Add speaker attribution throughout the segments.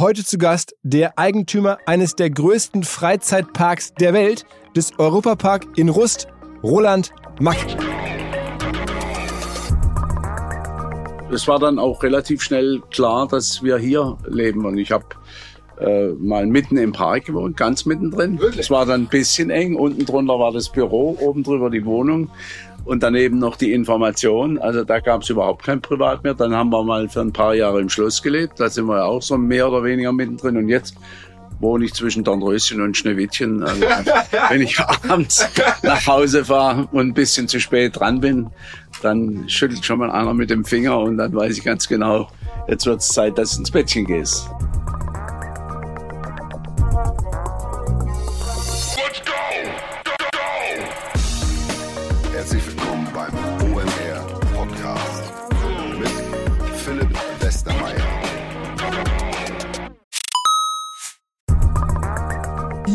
Speaker 1: Heute zu Gast der Eigentümer eines der größten Freizeitparks der Welt, des Europapark in Rust, Roland Mack.
Speaker 2: Es war dann auch relativ schnell klar, dass wir hier leben und ich habe äh, mal mitten im Park gewohnt, ganz mittendrin. Es war dann ein bisschen eng. Unten drunter war das Büro, oben drüber die Wohnung und daneben noch die Information. Also da gab es überhaupt kein Privat mehr. Dann haben wir mal für ein paar Jahre im Schloss gelebt. Da sind wir auch so mehr oder weniger mittendrin. Und jetzt wohne ich zwischen Dornröschen und Schneewittchen. Also, wenn ich abends nach Hause fahre und ein bisschen zu spät dran bin, dann schüttelt schon mal einer mit dem Finger und dann weiß ich ganz genau, jetzt wird es Zeit, dass du ins Bettchen gehst.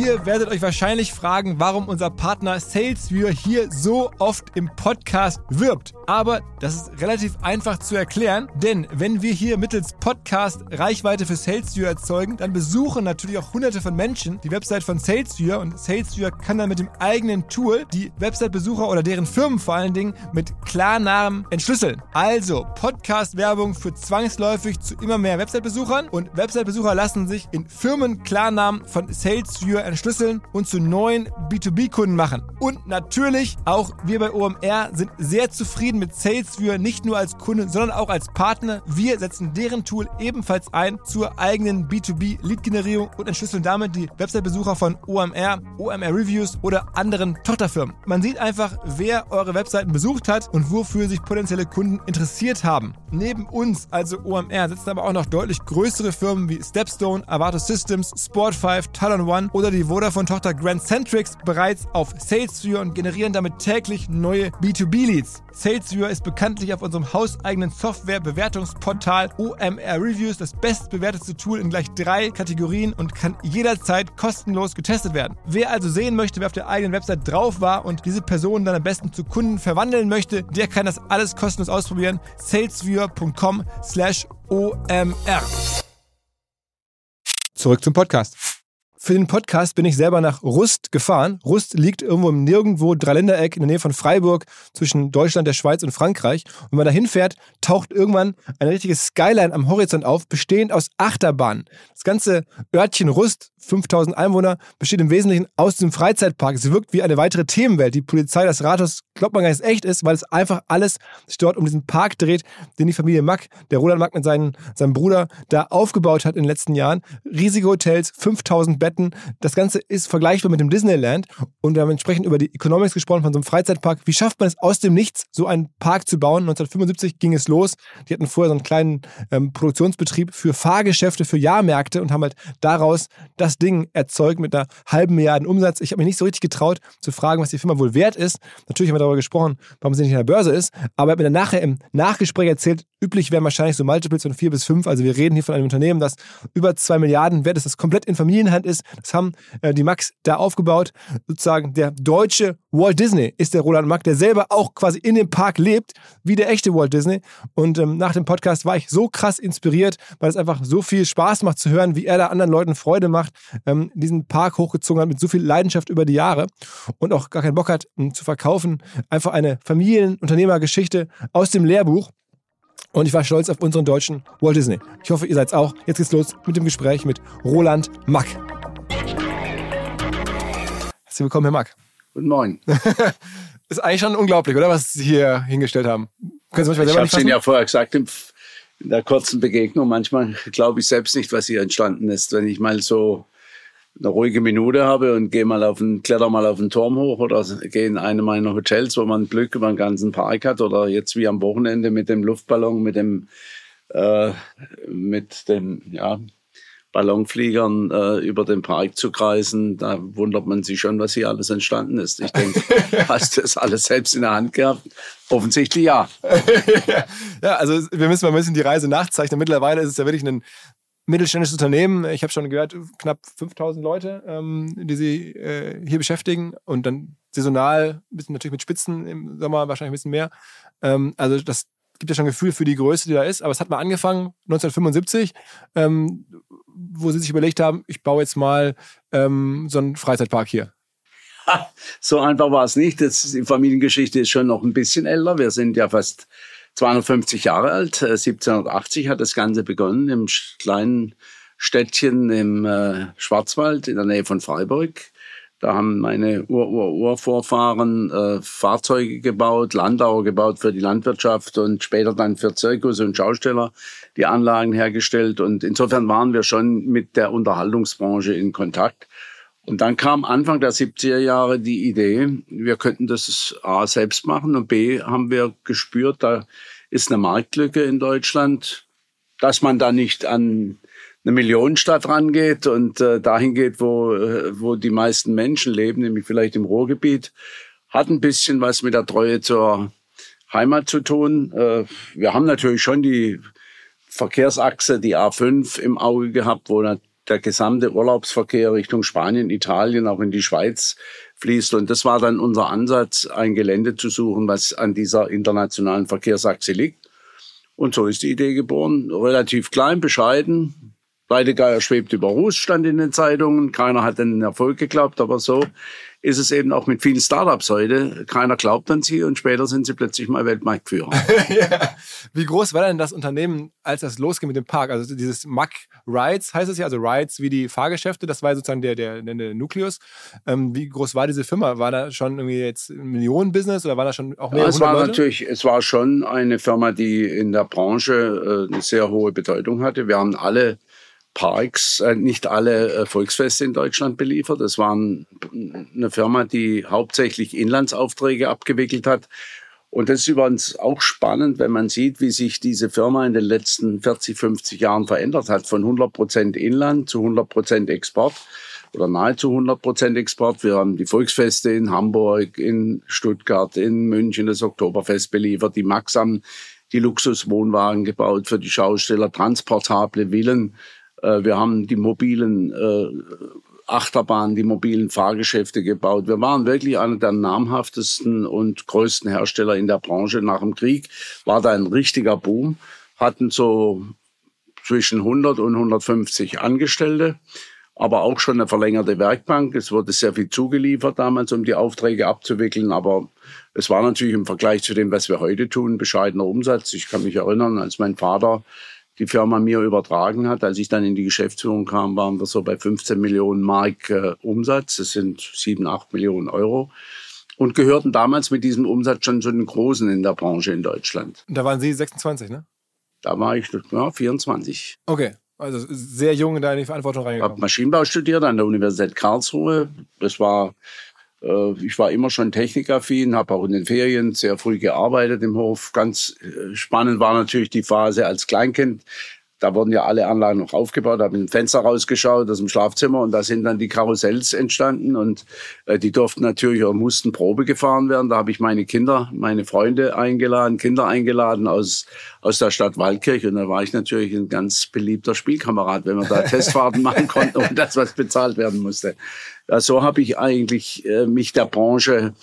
Speaker 1: Ihr werdet euch wahrscheinlich fragen, warum unser Partner SalesViewer hier so oft im Podcast wirbt. Aber das ist relativ einfach zu erklären, denn wenn wir hier mittels Podcast Reichweite für SalesViewer erzeugen, dann besuchen natürlich auch hunderte von Menschen die Website von SalesViewer und SalesViewer kann dann mit dem eigenen Tool die Website-Besucher oder deren Firmen vor allen Dingen mit Klarnamen entschlüsseln. Also Podcast-Werbung führt zwangsläufig zu immer mehr Website-Besuchern und Website-Besucher lassen sich in Firmen-Klarnamen von SalesViewer entschlüsseln und zu neuen B2B-Kunden machen. Und natürlich auch wir bei OMR sind sehr zufrieden mit SalesViewer, nicht nur als Kunde, sondern auch als Partner. Wir setzen deren Tool ebenfalls ein zur eigenen B2B-Lead-Generierung und entschlüsseln damit die Website-Besucher von OMR, OMR Reviews oder anderen Tochterfirmen. Man sieht einfach, wer eure Webseiten besucht hat und wofür sich potenzielle Kunden interessiert haben. Neben uns, also OMR, sitzen aber auch noch deutlich größere Firmen wie Stepstone, Avato Systems, Sport5, Talon One oder die Vodafone-Tochter Grand Centrix bereits auf SalesViewer und generieren damit täglich neue B2B-Leads. SalesViewer ist bekanntlich auf unserem hauseigenen Software-Bewertungsportal OMR Reviews das bestbewertete Tool in gleich drei Kategorien und kann jederzeit kostenlos getestet werden. Wer also sehen möchte, wer auf der eigenen Website drauf war und diese Person dann am besten zu Kunden verwandeln möchte, der kann das alles kostenlos ausprobieren. salesviewer.com slash OMR. Zurück zum Podcast. Für den Podcast bin ich selber nach Rust gefahren. Rust liegt irgendwo im Nirgendwo Dreiländereck in der Nähe von Freiburg zwischen Deutschland, der Schweiz und Frankreich. Und wenn man da hinfährt, taucht irgendwann ein richtiges Skyline am Horizont auf, bestehend aus Achterbahnen. Das ganze Örtchen Rust 5000 Einwohner, besteht im Wesentlichen aus diesem Freizeitpark. Es wirkt wie eine weitere Themenwelt. Die Polizei, das Rathaus, glaubt man gar nicht, es echt ist, weil es einfach alles sich dort um diesen Park dreht, den die Familie Mack, der Roland Mack mit seinen, seinem Bruder, da aufgebaut hat in den letzten Jahren. Riesige Hotels, 5000 Betten. Das Ganze ist vergleichbar mit dem Disneyland. Und wir haben entsprechend über die Economics gesprochen von so einem Freizeitpark. Wie schafft man es aus dem Nichts, so einen Park zu bauen? 1975 ging es los. Die hatten vorher so einen kleinen ähm, Produktionsbetrieb für Fahrgeschäfte, für Jahrmärkte und haben halt daraus das Ding erzeugt mit einer halben Milliarde Umsatz. Ich habe mich nicht so richtig getraut zu fragen, was die Firma wohl wert ist. Natürlich haben wir darüber gesprochen, warum sie nicht an der Börse ist. Aber er hat mir dann nachher im Nachgespräch erzählt, üblich wären wahrscheinlich so Multiples von vier bis fünf. Also wir reden hier von einem Unternehmen, das über zwei Milliarden wert ist, das komplett in Familienhand ist. Das haben äh, die Max da aufgebaut. Sozusagen der deutsche Walt Disney ist der Roland Mack, der selber auch quasi in dem Park lebt, wie der echte Walt Disney. Und ähm, nach dem Podcast war ich so krass inspiriert, weil es einfach so viel Spaß macht zu hören, wie er da anderen Leuten Freude macht, ähm, diesen Park hochgezogen hat mit so viel Leidenschaft über die Jahre und auch gar keinen Bock hat um, zu verkaufen. Einfach eine Familienunternehmergeschichte aus dem Lehrbuch. Und ich war stolz auf unseren deutschen Walt Disney. Ich hoffe, ihr seid's auch. Jetzt geht's los mit dem Gespräch mit Roland Mack. Herzlich willkommen, Herr Mack.
Speaker 2: Guten Morgen.
Speaker 1: ist eigentlich schon unglaublich, oder? Was Sie hier hingestellt haben.
Speaker 2: Können Sie manchmal selber ich habe Ihnen ja vorher gesagt, in der kurzen Begegnung, manchmal glaube ich selbst nicht, was hier entstanden ist. Wenn ich mal so eine ruhige Minute habe und gehe mal auf den, kletter mal auf den Turm hoch oder gehe in eine meiner Hotels, wo man Glück über den ganzen Park hat oder jetzt wie am Wochenende mit dem Luftballon, mit dem, äh, mit dem, ja, Ballonfliegern äh, über den Park zu kreisen, da wundert man sich schon, was hier alles entstanden ist. Ich denke, hast du das alles selbst in der Hand gehabt? Offensichtlich ja.
Speaker 1: ja, also wir müssen mal ein bisschen die Reise nachzeichnen. Mittlerweile ist es ja wirklich ein mittelständisches Unternehmen. Ich habe schon gehört, knapp 5000 Leute, ähm, die sie äh, hier beschäftigen und dann saisonal, ein bisschen natürlich mit Spitzen im Sommer wahrscheinlich ein bisschen mehr. Ähm, also das gibt ja schon ein Gefühl für die Größe, die da ist. Aber es hat mal angefangen, 1975, ähm, wo sie sich überlegt haben, ich baue jetzt mal ähm, so einen Freizeitpark hier.
Speaker 2: so einfach war es nicht. Das, die Familiengeschichte ist schon noch ein bisschen älter. Wir sind ja fast 250 Jahre alt. 1780 äh, hat das Ganze begonnen im kleinen Städtchen im äh, Schwarzwald in der Nähe von Freiburg. Da haben meine Ur-Ur-Urvorfahren äh, Fahrzeuge gebaut, Landauer gebaut für die Landwirtschaft und später dann für Zirkus und Schausteller die Anlagen hergestellt. Und insofern waren wir schon mit der Unterhaltungsbranche in Kontakt. Und dann kam Anfang der 70er Jahre die Idee, wir könnten das A selbst machen und B haben wir gespürt, da ist eine Marktlücke in Deutschland, dass man da nicht an eine Millionenstadt rangeht und äh, dahin geht, wo, äh, wo die meisten Menschen leben, nämlich vielleicht im Ruhrgebiet, hat ein bisschen was mit der Treue zur Heimat zu tun. Äh, wir haben natürlich schon die Verkehrsachse, die A5 im Auge gehabt, wo der gesamte Urlaubsverkehr Richtung Spanien, Italien, auch in die Schweiz fließt. Und das war dann unser Ansatz, ein Gelände zu suchen, was an dieser internationalen Verkehrsachse liegt. Und so ist die Idee geboren. Relativ klein, bescheiden, Weidegeier schwebt über Ruß, stand in den Zeitungen. Keiner hat den Erfolg geglaubt, aber so ist es eben auch mit vielen Startups heute. Keiner glaubt an sie und später sind sie plötzlich mal Weltmarktführer.
Speaker 1: ja. Wie groß war denn das Unternehmen, als das losging mit dem Park? Also dieses Mack Rides heißt es ja, also Rides wie die Fahrgeschäfte, das war sozusagen der, der, der Nukleus. Ähm, wie groß war diese Firma? War da schon irgendwie jetzt ein Millionenbusiness oder war da schon auch mehr? Ja,
Speaker 2: es war Leute? natürlich, es war schon eine Firma, die in der Branche äh, eine sehr hohe Bedeutung hatte. Wir haben alle Parks äh, nicht alle äh, Volksfeste in Deutschland beliefert. Es war eine Firma, die hauptsächlich Inlandsaufträge abgewickelt hat. Und das ist übrigens auch spannend, wenn man sieht, wie sich diese Firma in den letzten 40, 50 Jahren verändert hat. Von 100 Prozent Inland zu 100 Prozent Export oder nahezu 100 Prozent Export. Wir haben die Volksfeste in Hamburg, in Stuttgart, in München das Oktoberfest beliefert. Die Max haben die Luxuswohnwagen gebaut für die Schausteller, transportable Villen wir haben die mobilen äh, Achterbahnen, die mobilen Fahrgeschäfte gebaut. Wir waren wirklich einer der namhaftesten und größten Hersteller in der Branche. Nach dem Krieg war da ein richtiger Boom, hatten so zwischen 100 und 150 Angestellte, aber auch schon eine verlängerte Werkbank. Es wurde sehr viel zugeliefert damals, um die Aufträge abzuwickeln, aber es war natürlich im Vergleich zu dem, was wir heute tun, bescheidener Umsatz. Ich kann mich erinnern, als mein Vater die Firma mir übertragen hat. Als ich dann in die Geschäftsführung kam, waren wir so bei 15 Millionen Mark äh, Umsatz. Das sind 7, 8 Millionen Euro. Und gehörten damals mit diesem Umsatz schon zu den Großen in der Branche in Deutschland.
Speaker 1: Da waren Sie 26, ne?
Speaker 2: Da war ich ja, 24.
Speaker 1: Okay. Also sehr jung da in die Verantwortung reingekommen.
Speaker 2: Ich habe Maschinenbau studiert an der Universität Karlsruhe. Das war ich war immer schon technikaffin, habe auch in den Ferien sehr früh gearbeitet im Hof. Ganz äh, spannend war natürlich die Phase als Kleinkind. Da wurden ja alle Anlagen noch aufgebaut, habe ein Fenster rausgeschaut aus dem Schlafzimmer und da sind dann die Karussells entstanden und äh, die durften natürlich oder mussten Probe gefahren werden. Da habe ich meine Kinder, meine Freunde eingeladen, Kinder eingeladen aus, aus der Stadt Waldkirch und da war ich natürlich ein ganz beliebter Spielkamerad, wenn wir da Testfahrten machen konnten und das, was bezahlt werden musste. Ja, so habe ich eigentlich äh, mich der Branche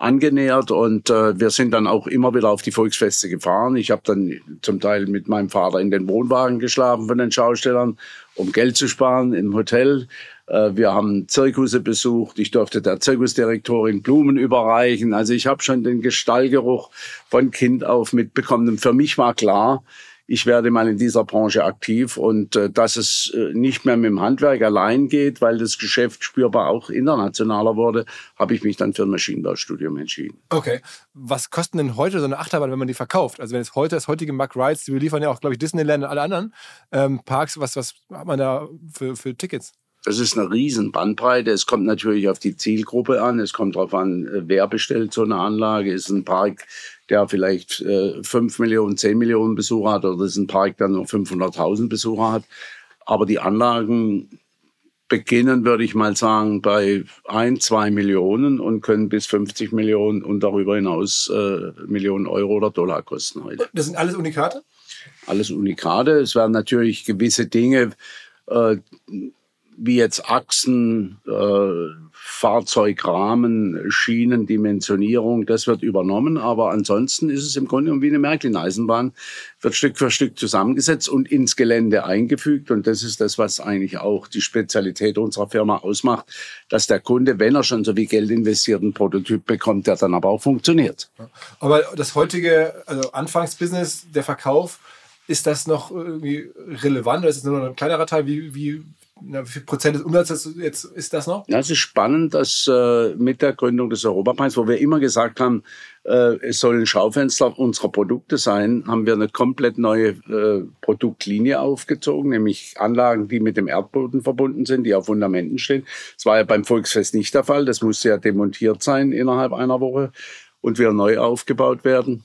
Speaker 2: angenähert und äh, wir sind dann auch immer wieder auf die Volksfeste gefahren. Ich habe dann zum Teil mit meinem Vater in den Wohnwagen geschlafen von den Schaustellern, um Geld zu sparen im Hotel. Äh, wir haben Zirkusse besucht. Ich durfte der Zirkusdirektorin Blumen überreichen. Also ich habe schon den Stallgeruch von Kind auf mitbekommen. Und für mich war klar, ich werde mal in dieser Branche aktiv und äh, dass es äh, nicht mehr mit dem Handwerk allein geht, weil das Geschäft spürbar auch internationaler wurde, habe ich mich dann für ein Maschinenbaustudium entschieden.
Speaker 1: Okay. Was kosten denn heute so eine Achterbahn, wenn man die verkauft? Also wenn es heute das heutige Mack Rides, die liefern ja auch, glaube ich, Disneyland und alle anderen ähm, Parks, was, was hat man da für, für Tickets?
Speaker 2: Das ist eine riesen Bandbreite. Es kommt natürlich auf die Zielgruppe an. Es kommt darauf an, äh, wer bestellt so eine Anlage. Ist ein Park der vielleicht äh, 5 Millionen, 10 Millionen Besucher hat oder das ist ein Park, der nur 500.000 Besucher hat. Aber die Anlagen beginnen, würde ich mal sagen, bei 1, 2 Millionen und können bis 50 Millionen und darüber hinaus äh, Millionen Euro oder Dollar kosten heute.
Speaker 1: Das sind alles Unikate?
Speaker 2: Alles Unikate. Es werden natürlich gewisse Dinge, äh, wie jetzt Achsen, äh, Fahrzeugrahmen, Schienen, Dimensionierung, das wird übernommen. Aber ansonsten ist es im Grunde wie eine Märklin-Eisenbahn, wird Stück für Stück zusammengesetzt und ins Gelände eingefügt. Und das ist das, was eigentlich auch die Spezialität unserer Firma ausmacht, dass der Kunde, wenn er schon so viel Geld investiert, einen Prototyp bekommt, der dann aber auch funktioniert.
Speaker 1: Aber das heutige also Anfangsbusiness, der Verkauf, ist das noch irgendwie relevant oder ist es nur noch ein kleinerer Teil? Wie, wie, na, wie viel Prozent des Umsatzes jetzt ist das noch?
Speaker 2: Ja, es ist spannend, dass äh, mit der Gründung des Europapreis, wo wir immer gesagt haben, äh, es sollen Schaufenster unserer Produkte sein, haben wir eine komplett neue äh, Produktlinie aufgezogen, nämlich Anlagen, die mit dem Erdboden verbunden sind, die auf Fundamenten stehen. Das war ja beim Volksfest nicht der Fall. Das musste ja demontiert sein innerhalb einer Woche und wieder neu aufgebaut werden.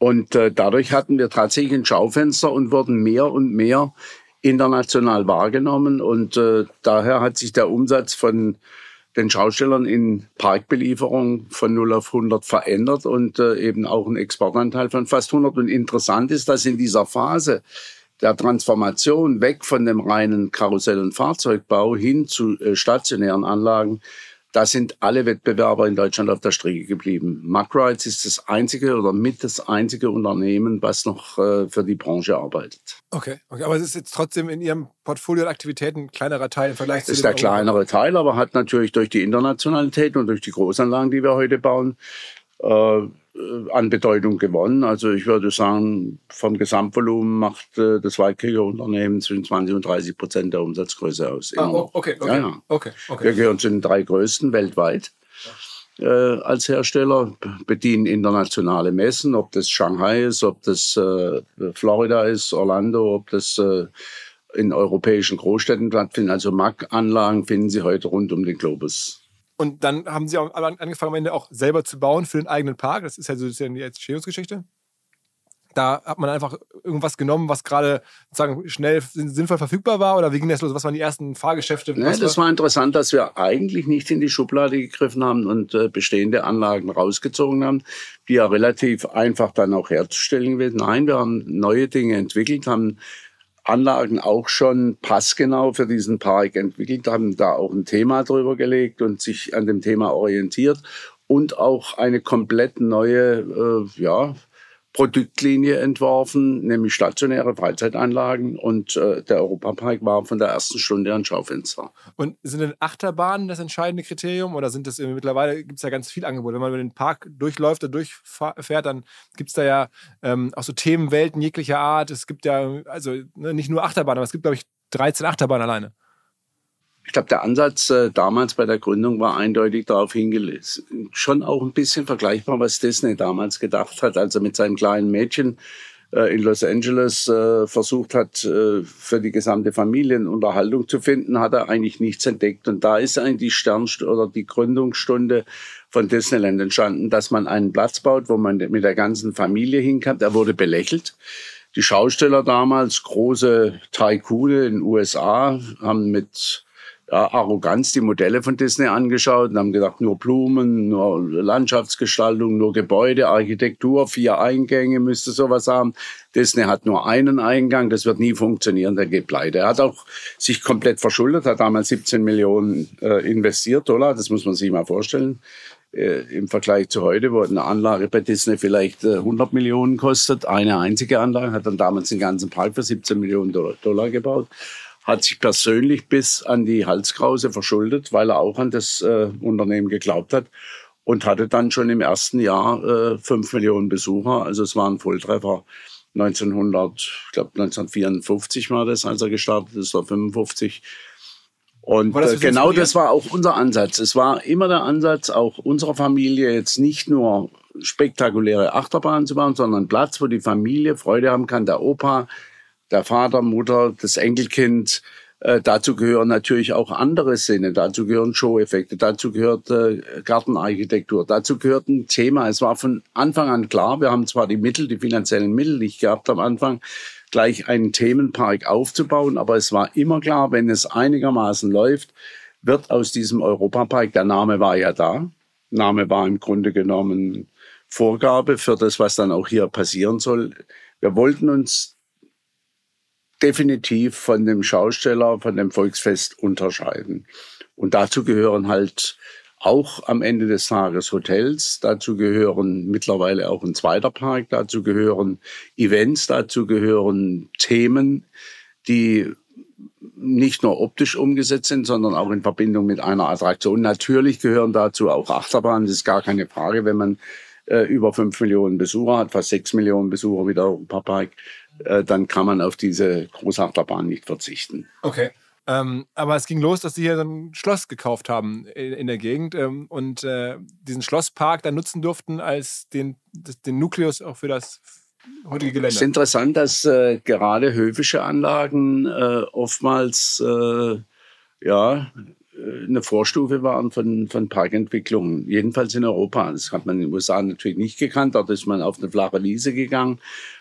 Speaker 2: Und äh, dadurch hatten wir tatsächlich ein Schaufenster und wurden mehr und mehr international wahrgenommen. Und äh, daher hat sich der Umsatz von den Schaustellern in Parkbelieferung von 0 auf 100 verändert und äh, eben auch ein Exportanteil von fast 100. Und interessant ist, dass in dieser Phase der Transformation weg von dem reinen Karussell- und Fahrzeugbau hin zu äh, stationären Anlagen da sind alle Wettbewerber in Deutschland auf der Strecke geblieben. Macrides ist das einzige oder mit das einzige Unternehmen, was noch äh, für die Branche arbeitet.
Speaker 1: Okay, okay, aber es ist jetzt trotzdem in Ihrem Portfolio der Aktivitäten ein kleinerer Teil im Vergleich zu.
Speaker 2: Es ist der kleinere Teil, aber hat natürlich durch die Internationalität und durch die Großanlagen, die wir heute bauen, äh, an Bedeutung gewonnen. Also ich würde sagen, vom Gesamtvolumen macht äh, das Waldkrieger-Unternehmen zwischen 20 und 30 Prozent der Umsatzgröße aus.
Speaker 1: Ah, okay, okay, ja, ja. okay, okay.
Speaker 2: Wir gehören zu den drei größten weltweit. Äh, als Hersteller bedienen internationale Messen, ob das Shanghai ist, ob das äh, Florida ist, Orlando, ob das äh, in europäischen Großstädten stattfindet. Also MAC-Anlagen finden Sie heute rund um den Globus.
Speaker 1: Und dann haben sie auch angefangen, am Ende auch selber zu bauen für den eigenen Park. Das ist ja so das ist ja die Entstehungsgeschichte. Da hat man einfach irgendwas genommen, was gerade sozusagen schnell sinnvoll verfügbar war? Oder wie ging das los? Was waren die ersten Fahrgeschäfte?
Speaker 2: Nee, das war interessant, dass wir eigentlich nicht in die Schublade gegriffen haben und äh, bestehende Anlagen rausgezogen haben, die ja relativ einfach dann auch herzustellen werden. Nein, wir haben neue Dinge entwickelt, haben Anlagen auch schon passgenau für diesen Park entwickelt, haben da auch ein Thema drüber gelegt und sich an dem Thema orientiert und auch eine komplett neue, äh, ja, Produktlinie entworfen, nämlich stationäre Freizeitanlagen und äh, der Europapark war von der ersten Stunde ein Schaufenster.
Speaker 1: Und sind denn Achterbahnen das entscheidende Kriterium oder sind das mittlerweile gibt es ja ganz viel Angebot. Wenn man über den Park durchläuft oder durchfährt, dann gibt es da ja ähm, auch so Themenwelten jeglicher Art. Es gibt ja also ne, nicht nur Achterbahnen, aber es gibt glaube ich 13 Achterbahnen alleine.
Speaker 2: Ich glaube, der Ansatz äh, damals bei der Gründung war eindeutig darauf hingelegt. Schon auch ein bisschen vergleichbar, was Disney damals gedacht hat, als er mit seinem kleinen Mädchen äh, in Los Angeles äh, versucht hat, äh, für die gesamte Familie eine Unterhaltung zu finden, hat er eigentlich nichts entdeckt. Und da ist eigentlich die Sternstunde oder die Gründungsstunde von Disneyland entstanden, dass man einen Platz baut, wo man mit der ganzen Familie hinkommt. Er wurde belächelt. Die Schausteller damals, große Tycoone in den USA, haben mit ja, Arroganz die Modelle von Disney angeschaut und haben gesagt, nur Blumen, nur Landschaftsgestaltung, nur Gebäude, Architektur, vier Eingänge müsste sowas haben. Disney hat nur einen Eingang, das wird nie funktionieren, der geht pleite. Er hat auch sich komplett verschuldet, hat damals 17 Millionen äh, investiert, Dollar, das muss man sich mal vorstellen. Äh, Im Vergleich zu heute, wo eine Anlage bei Disney vielleicht äh, 100 Millionen kostet, eine einzige Anlage, hat dann damals den ganzen Park für 17 Millionen Dollar, Dollar gebaut hat sich persönlich bis an die Halskrause verschuldet, weil er auch an das äh, Unternehmen geglaubt hat und hatte dann schon im ersten Jahr äh, 5 Millionen Besucher. Also es war ein Volltreffer. 1900, ich glaube 1954 war das, als er gestartet ist, oder 55. Und äh, genau das war auch unser Ansatz. Es war immer der Ansatz, auch unserer Familie jetzt nicht nur spektakuläre Achterbahnen zu bauen, sondern Platz, wo die Familie Freude haben kann, der Opa, der Vater, Mutter, das Enkelkind. Äh, dazu gehören natürlich auch andere Sinne. Dazu gehören Show-Effekte. Dazu gehört äh, Gartenarchitektur. Dazu gehört ein Thema. Es war von Anfang an klar, wir haben zwar die Mittel, die finanziellen Mittel nicht gehabt am Anfang, gleich einen Themenpark aufzubauen, aber es war immer klar, wenn es einigermaßen läuft, wird aus diesem Europapark, der Name war ja da, Name war im Grunde genommen Vorgabe für das, was dann auch hier passieren soll. Wir wollten uns definitiv von dem Schausteller, von dem Volksfest unterscheiden. Und dazu gehören halt auch am Ende des Tages Hotels, dazu gehören mittlerweile auch ein zweiter Park, dazu gehören Events, dazu gehören Themen, die nicht nur optisch umgesetzt sind, sondern auch in Verbindung mit einer Attraktion. Natürlich gehören dazu auch Achterbahnen, das ist gar keine Frage, wenn man äh, über fünf Millionen Besucher hat, fast sechs Millionen Besucher wie der Europapark, äh, dann kann man auf diese Großachterbahn nicht verzichten.
Speaker 1: Okay. Ähm, aber es ging los, dass sie hier so ein Schloss gekauft haben in, in der Gegend ähm, und äh, diesen Schlosspark dann nutzen durften als den, den Nukleus auch für das heutige Gelände.
Speaker 2: Es ist interessant, dass äh, gerade höfische Anlagen äh, oftmals äh, ja, eine Vorstufe waren von, von Parkentwicklungen, jedenfalls in Europa. Das hat man in den USA natürlich nicht gekannt. Dort ist man auf eine flache Wiese gegangen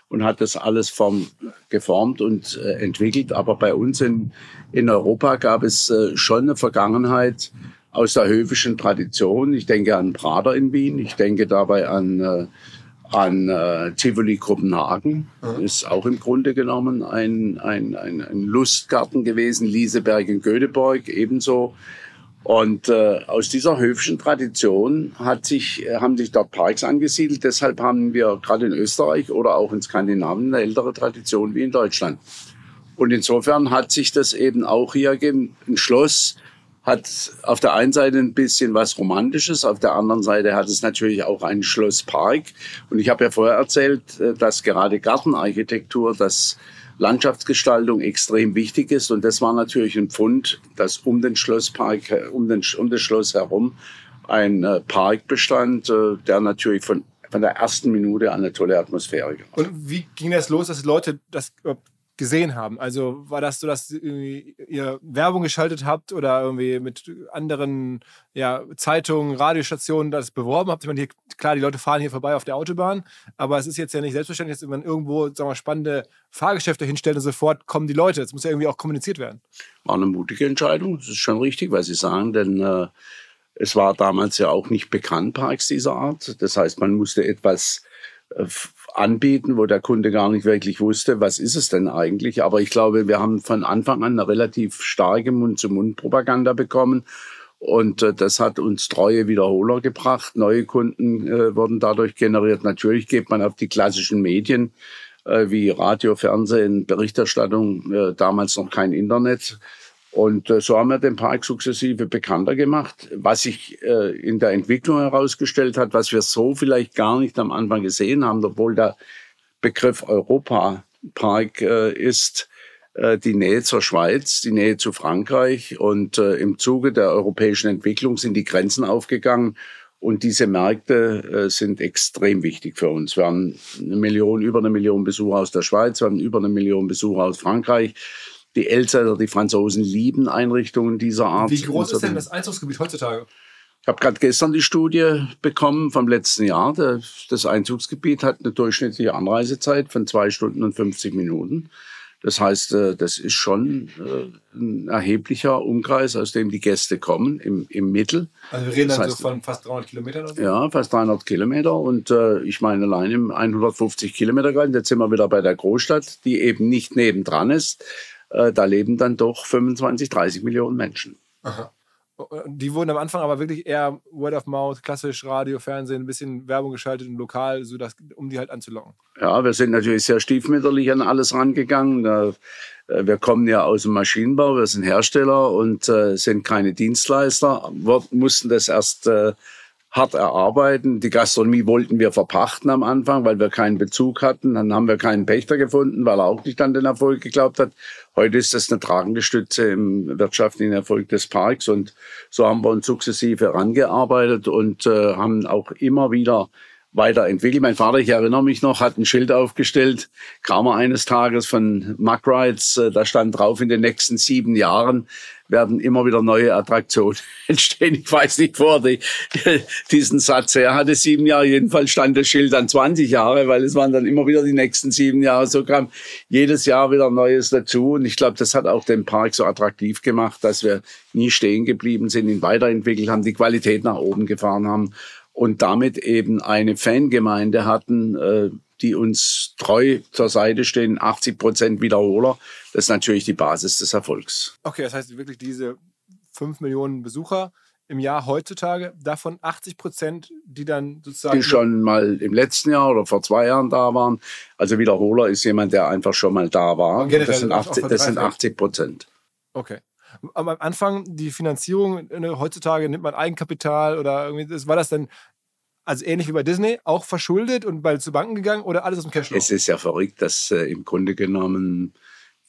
Speaker 2: und hat das alles form, geformt und äh, entwickelt. Aber bei uns in, in Europa gab es äh, schon eine Vergangenheit aus der höfischen Tradition. Ich denke an Prader in Wien, ich denke dabei an, äh, an äh, Tivoli Kopenhagen. Mhm. Ist auch im Grunde genommen ein, ein, ein, ein Lustgarten gewesen. Lieseberg in Göteborg ebenso. Und äh, aus dieser höfischen Tradition hat sich, äh, haben sich dort Parks angesiedelt. Deshalb haben wir gerade in Österreich oder auch in Skandinavien eine ältere Tradition wie in Deutschland. Und insofern hat sich das eben auch hier gegeben. Ein Schloss hat auf der einen Seite ein bisschen was Romantisches, auf der anderen Seite hat es natürlich auch einen Schlosspark. Und ich habe ja vorher erzählt, äh, dass gerade Gartenarchitektur das Landschaftsgestaltung extrem wichtig ist. Und das war natürlich ein Pfund, dass um den Schlosspark, um, den, um das Schloss herum ein äh, Park bestand, äh, der natürlich von, von der ersten Minute an eine tolle Atmosphäre.
Speaker 1: Und wie ging das los, dass Leute das gesehen haben? Also war das so, dass ihr Werbung geschaltet habt oder irgendwie mit anderen ja, Zeitungen, Radiostationen das beworben habt? Ich meine, hier, klar, die Leute fahren hier vorbei auf der Autobahn, aber es ist jetzt ja nicht selbstverständlich, dass man irgendwo sagen wir, spannende Fahrgeschäfte hinstellt und sofort kommen die Leute. Das muss ja irgendwie auch kommuniziert werden.
Speaker 2: War eine mutige Entscheidung, das ist schon richtig, was Sie sagen, denn äh, es war damals ja auch nicht bekannt, Parks dieser Art. Das heißt, man musste etwas äh, anbieten, wo der Kunde gar nicht wirklich wusste, was ist es denn eigentlich. Aber ich glaube, wir haben von Anfang an eine relativ starke Mund-zu-Mund-Propaganda bekommen. Und äh, das hat uns treue Wiederholer gebracht. Neue Kunden äh, wurden dadurch generiert. Natürlich geht man auf die klassischen Medien äh, wie Radio, Fernsehen, Berichterstattung, äh, damals noch kein Internet. Und äh, so haben wir den Park sukzessive bekannter gemacht, was sich äh, in der Entwicklung herausgestellt hat, was wir so vielleicht gar nicht am Anfang gesehen haben, obwohl der Begriff Europa-Park äh, ist äh, die Nähe zur Schweiz, die Nähe zu Frankreich. Und äh, im Zuge der europäischen Entwicklung sind die Grenzen aufgegangen. Und diese Märkte äh, sind extrem wichtig für uns. Wir haben eine Million, über eine Million Besucher aus der Schweiz, wir haben über eine Million Besucher aus Frankreich. Die Elsässer, die Franzosen lieben Einrichtungen dieser Art.
Speaker 1: Wie groß ist denn das Einzugsgebiet heutzutage?
Speaker 2: Ich habe gerade gestern die Studie bekommen vom letzten Jahr. Das Einzugsgebiet hat eine durchschnittliche Anreisezeit von zwei Stunden und 50 Minuten. Das heißt, äh, das ist schon äh, ein erheblicher Umkreis, aus dem die Gäste kommen, im, im Mittel.
Speaker 1: Also wir reden das dann heißt, so von fast 300 Kilometern? Oder so?
Speaker 2: Ja, fast 300 Kilometer. Und äh, ich meine, allein im 150 Kilometer jetzt sind wir wieder bei der Großstadt, die eben nicht nebendran ist, äh, da leben dann doch 25, 30 Millionen Menschen.
Speaker 1: Aha. Die wurden am Anfang aber wirklich eher Word of Mouth, klassisch Radio, Fernsehen, ein bisschen Werbung geschaltet und lokal, so dass, um die halt anzulocken.
Speaker 2: Ja, wir sind natürlich sehr stiefmütterlich an alles rangegangen. Äh, wir kommen ja aus dem Maschinenbau, wir sind Hersteller und äh, sind keine Dienstleister. Wir mussten das erst äh, hart erarbeiten. Die Gastronomie wollten wir verpachten am Anfang, weil wir keinen Bezug hatten. Dann haben wir keinen Pächter gefunden, weil er auch nicht an den Erfolg geglaubt hat. Heute ist das eine tragende Stütze im wirtschaftlichen Erfolg des Parks und so haben wir uns sukzessive herangearbeitet und äh, haben auch immer wieder weiterentwickelt. Mein Vater, ich erinnere mich noch, hat ein Schild aufgestellt, kam er eines Tages von Mack Rides, äh, da stand drauf, in den nächsten sieben Jahren werden immer wieder neue Attraktionen entstehen. Ich weiß nicht, wo er diesen Satz her hatte. Sieben Jahre, jedenfalls stand das Schild dann 20 Jahre, weil es waren dann immer wieder die nächsten sieben Jahre. So kam jedes Jahr wieder Neues dazu. Und ich glaube, das hat auch den Park so attraktiv gemacht, dass wir nie stehen geblieben sind, ihn weiterentwickelt haben, die Qualität nach oben gefahren haben und damit eben eine Fangemeinde hatten, äh, die uns treu zur Seite stehen, 80 Prozent Wiederholer. Das ist natürlich die Basis des Erfolgs.
Speaker 1: Okay, das heißt wirklich diese 5 Millionen Besucher im Jahr heutzutage, davon 80 Prozent, die dann sozusagen.
Speaker 2: Die schon mal im letzten Jahr oder vor zwei Jahren da waren. Also Wiederholer ist jemand, der einfach schon mal da war. Das sind 80, das sind 80 Prozent.
Speaker 1: Okay. Am Anfang die Finanzierung, ne, heutzutage nimmt man Eigenkapital oder irgendwie, war das dann also ähnlich wie bei Disney, auch verschuldet und bald zu Banken gegangen oder alles aus dem Cashflow?
Speaker 2: Es ist ja verrückt, dass äh, im Grunde genommen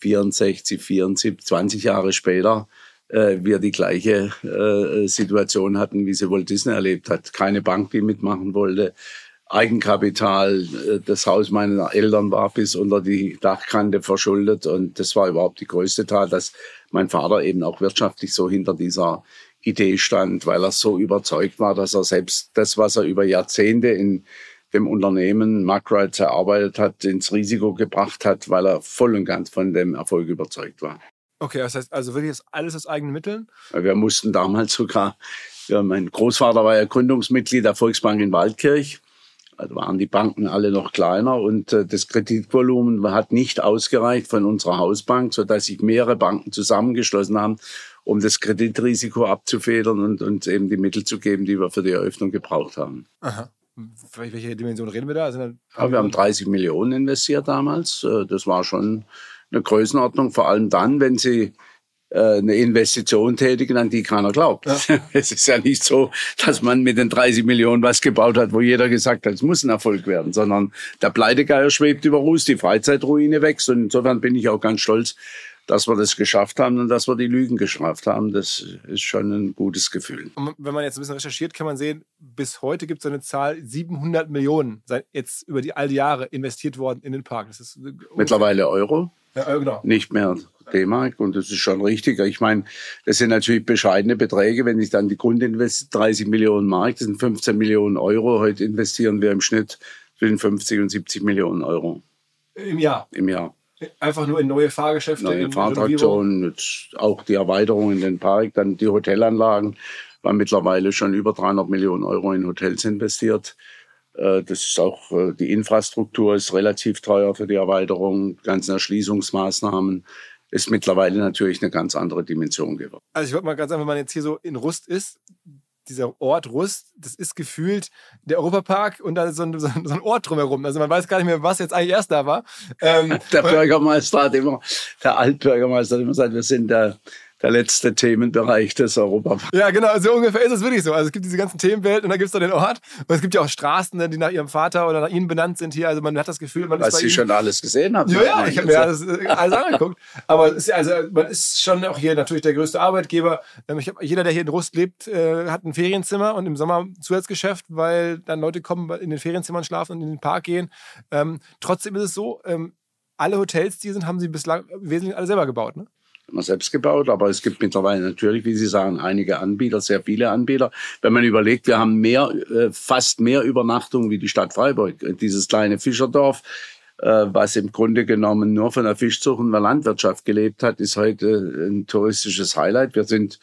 Speaker 2: 64, 74, 20 Jahre später äh, wir die gleiche äh, Situation hatten, wie sie Walt Disney erlebt hat. Keine Bank, die mitmachen wollte. Eigenkapital, äh, das Haus meiner Eltern war bis unter die Dachkante verschuldet und das war überhaupt die größte Tat, dass mein Vater eben auch wirtschaftlich so hinter dieser Idee stand, weil er so überzeugt war, dass er selbst das, was er über Jahrzehnte in dem Unternehmen Macrites erarbeitet hat, ins Risiko gebracht hat, weil er voll und ganz von dem Erfolg überzeugt war.
Speaker 1: Okay, das heißt also wirklich alles aus eigenen Mitteln?
Speaker 2: Wir mussten damals sogar, ja, mein Großvater war ja Gründungsmitglied der Volksbank in Waldkirch. Also waren die Banken alle noch kleiner und äh, das Kreditvolumen hat nicht ausgereicht von unserer Hausbank, sodass sich mehrere Banken zusammengeschlossen haben, um das Kreditrisiko abzufedern und uns eben die Mittel zu geben, die wir für die Eröffnung gebraucht haben.
Speaker 1: Aha. Welche Dimension reden wir da? Also
Speaker 2: ja, wir haben 30 Millionen investiert damals. Äh, das war schon eine Größenordnung, vor allem dann, wenn sie äh, eine Investition tätigen, an die keiner glaubt. Ja. Es ist ja nicht so, dass man mit den 30 Millionen was gebaut hat, wo jeder gesagt hat, es muss ein Erfolg werden, sondern der Pleitegeier schwebt über Ruß, die Freizeitruine wächst und insofern bin ich auch ganz stolz, dass wir das geschafft haben und dass wir die Lügen gestraft haben, das ist schon ein gutes Gefühl.
Speaker 1: Und wenn man jetzt ein bisschen recherchiert, kann man sehen, bis heute gibt es eine Zahl, 700 Millionen sind jetzt über die all die Jahre investiert worden in den Park. Das ist
Speaker 2: Mittlerweile Euro.
Speaker 1: Ja, genau.
Speaker 2: Nicht mehr D-Mark und das ist schon richtig. Ich meine, das sind natürlich bescheidene Beträge, wenn ich dann die Grundinvestition 30 Millionen Mark, das sind 15 Millionen Euro. Heute investieren wir im Schnitt zwischen 50 und 70 Millionen Euro.
Speaker 1: Im Jahr?
Speaker 2: Im Jahr.
Speaker 1: Einfach nur in neue Fahrgeschäfte.
Speaker 2: Neue Fahrtraktionen, auch die Erweiterung in den Park, dann die Hotelanlagen. Wir haben mittlerweile schon über 300 Millionen Euro in Hotels investiert. Äh, das ist auch, äh, die Infrastruktur ist relativ teuer für die Erweiterung, ganzen Erschließungsmaßnahmen ist mittlerweile natürlich eine ganz andere Dimension geworden.
Speaker 1: Also ich würde mal ganz sagen, wenn man jetzt hier so in Rust ist, dieser Ort Rust, das ist gefühlt der Europapark und da ist so ein, so ein, Ort drumherum. Also man weiß gar nicht mehr, was jetzt eigentlich erst da war.
Speaker 2: Ähm, der Bürgermeister hat immer, der Altbürgermeister hat immer gesagt, wir sind der der letzte Themenbereich des Europaparks.
Speaker 1: Ja, genau, so ungefähr ist es wirklich so. Also es gibt diese ganzen Themenwelt und da gibt es da den Ort. Und es gibt ja auch Straßen, ne, die nach ihrem Vater oder nach ihnen benannt sind hier. Also man hat das Gefühl, man
Speaker 2: Was
Speaker 1: ist bei
Speaker 2: Sie schon alles gesehen haben.
Speaker 1: Ja, ja, ich habe mir alles, äh, alles angeguckt. Aber ist, also, man ist schon auch hier natürlich der größte Arbeitgeber. Ähm, hab, jeder, der hier in Rust lebt, äh, hat ein Ferienzimmer und im Sommer Zusatzgeschäft, weil dann Leute kommen, in den Ferienzimmern schlafen und in den Park gehen. Ähm, trotzdem ist es so, ähm, alle Hotels, die sind, haben sie bislang wesentlich alle selber gebaut. Ne?
Speaker 2: Man selbst gebaut, aber es gibt mittlerweile natürlich, wie Sie sagen, einige Anbieter, sehr viele Anbieter. Wenn man überlegt, wir haben mehr, äh, fast mehr Übernachtungen wie die Stadt Freiburg. Dieses kleine Fischerdorf, äh, was im Grunde genommen nur von der Fischzucht und der Landwirtschaft gelebt hat, ist heute ein touristisches Highlight. Wir sind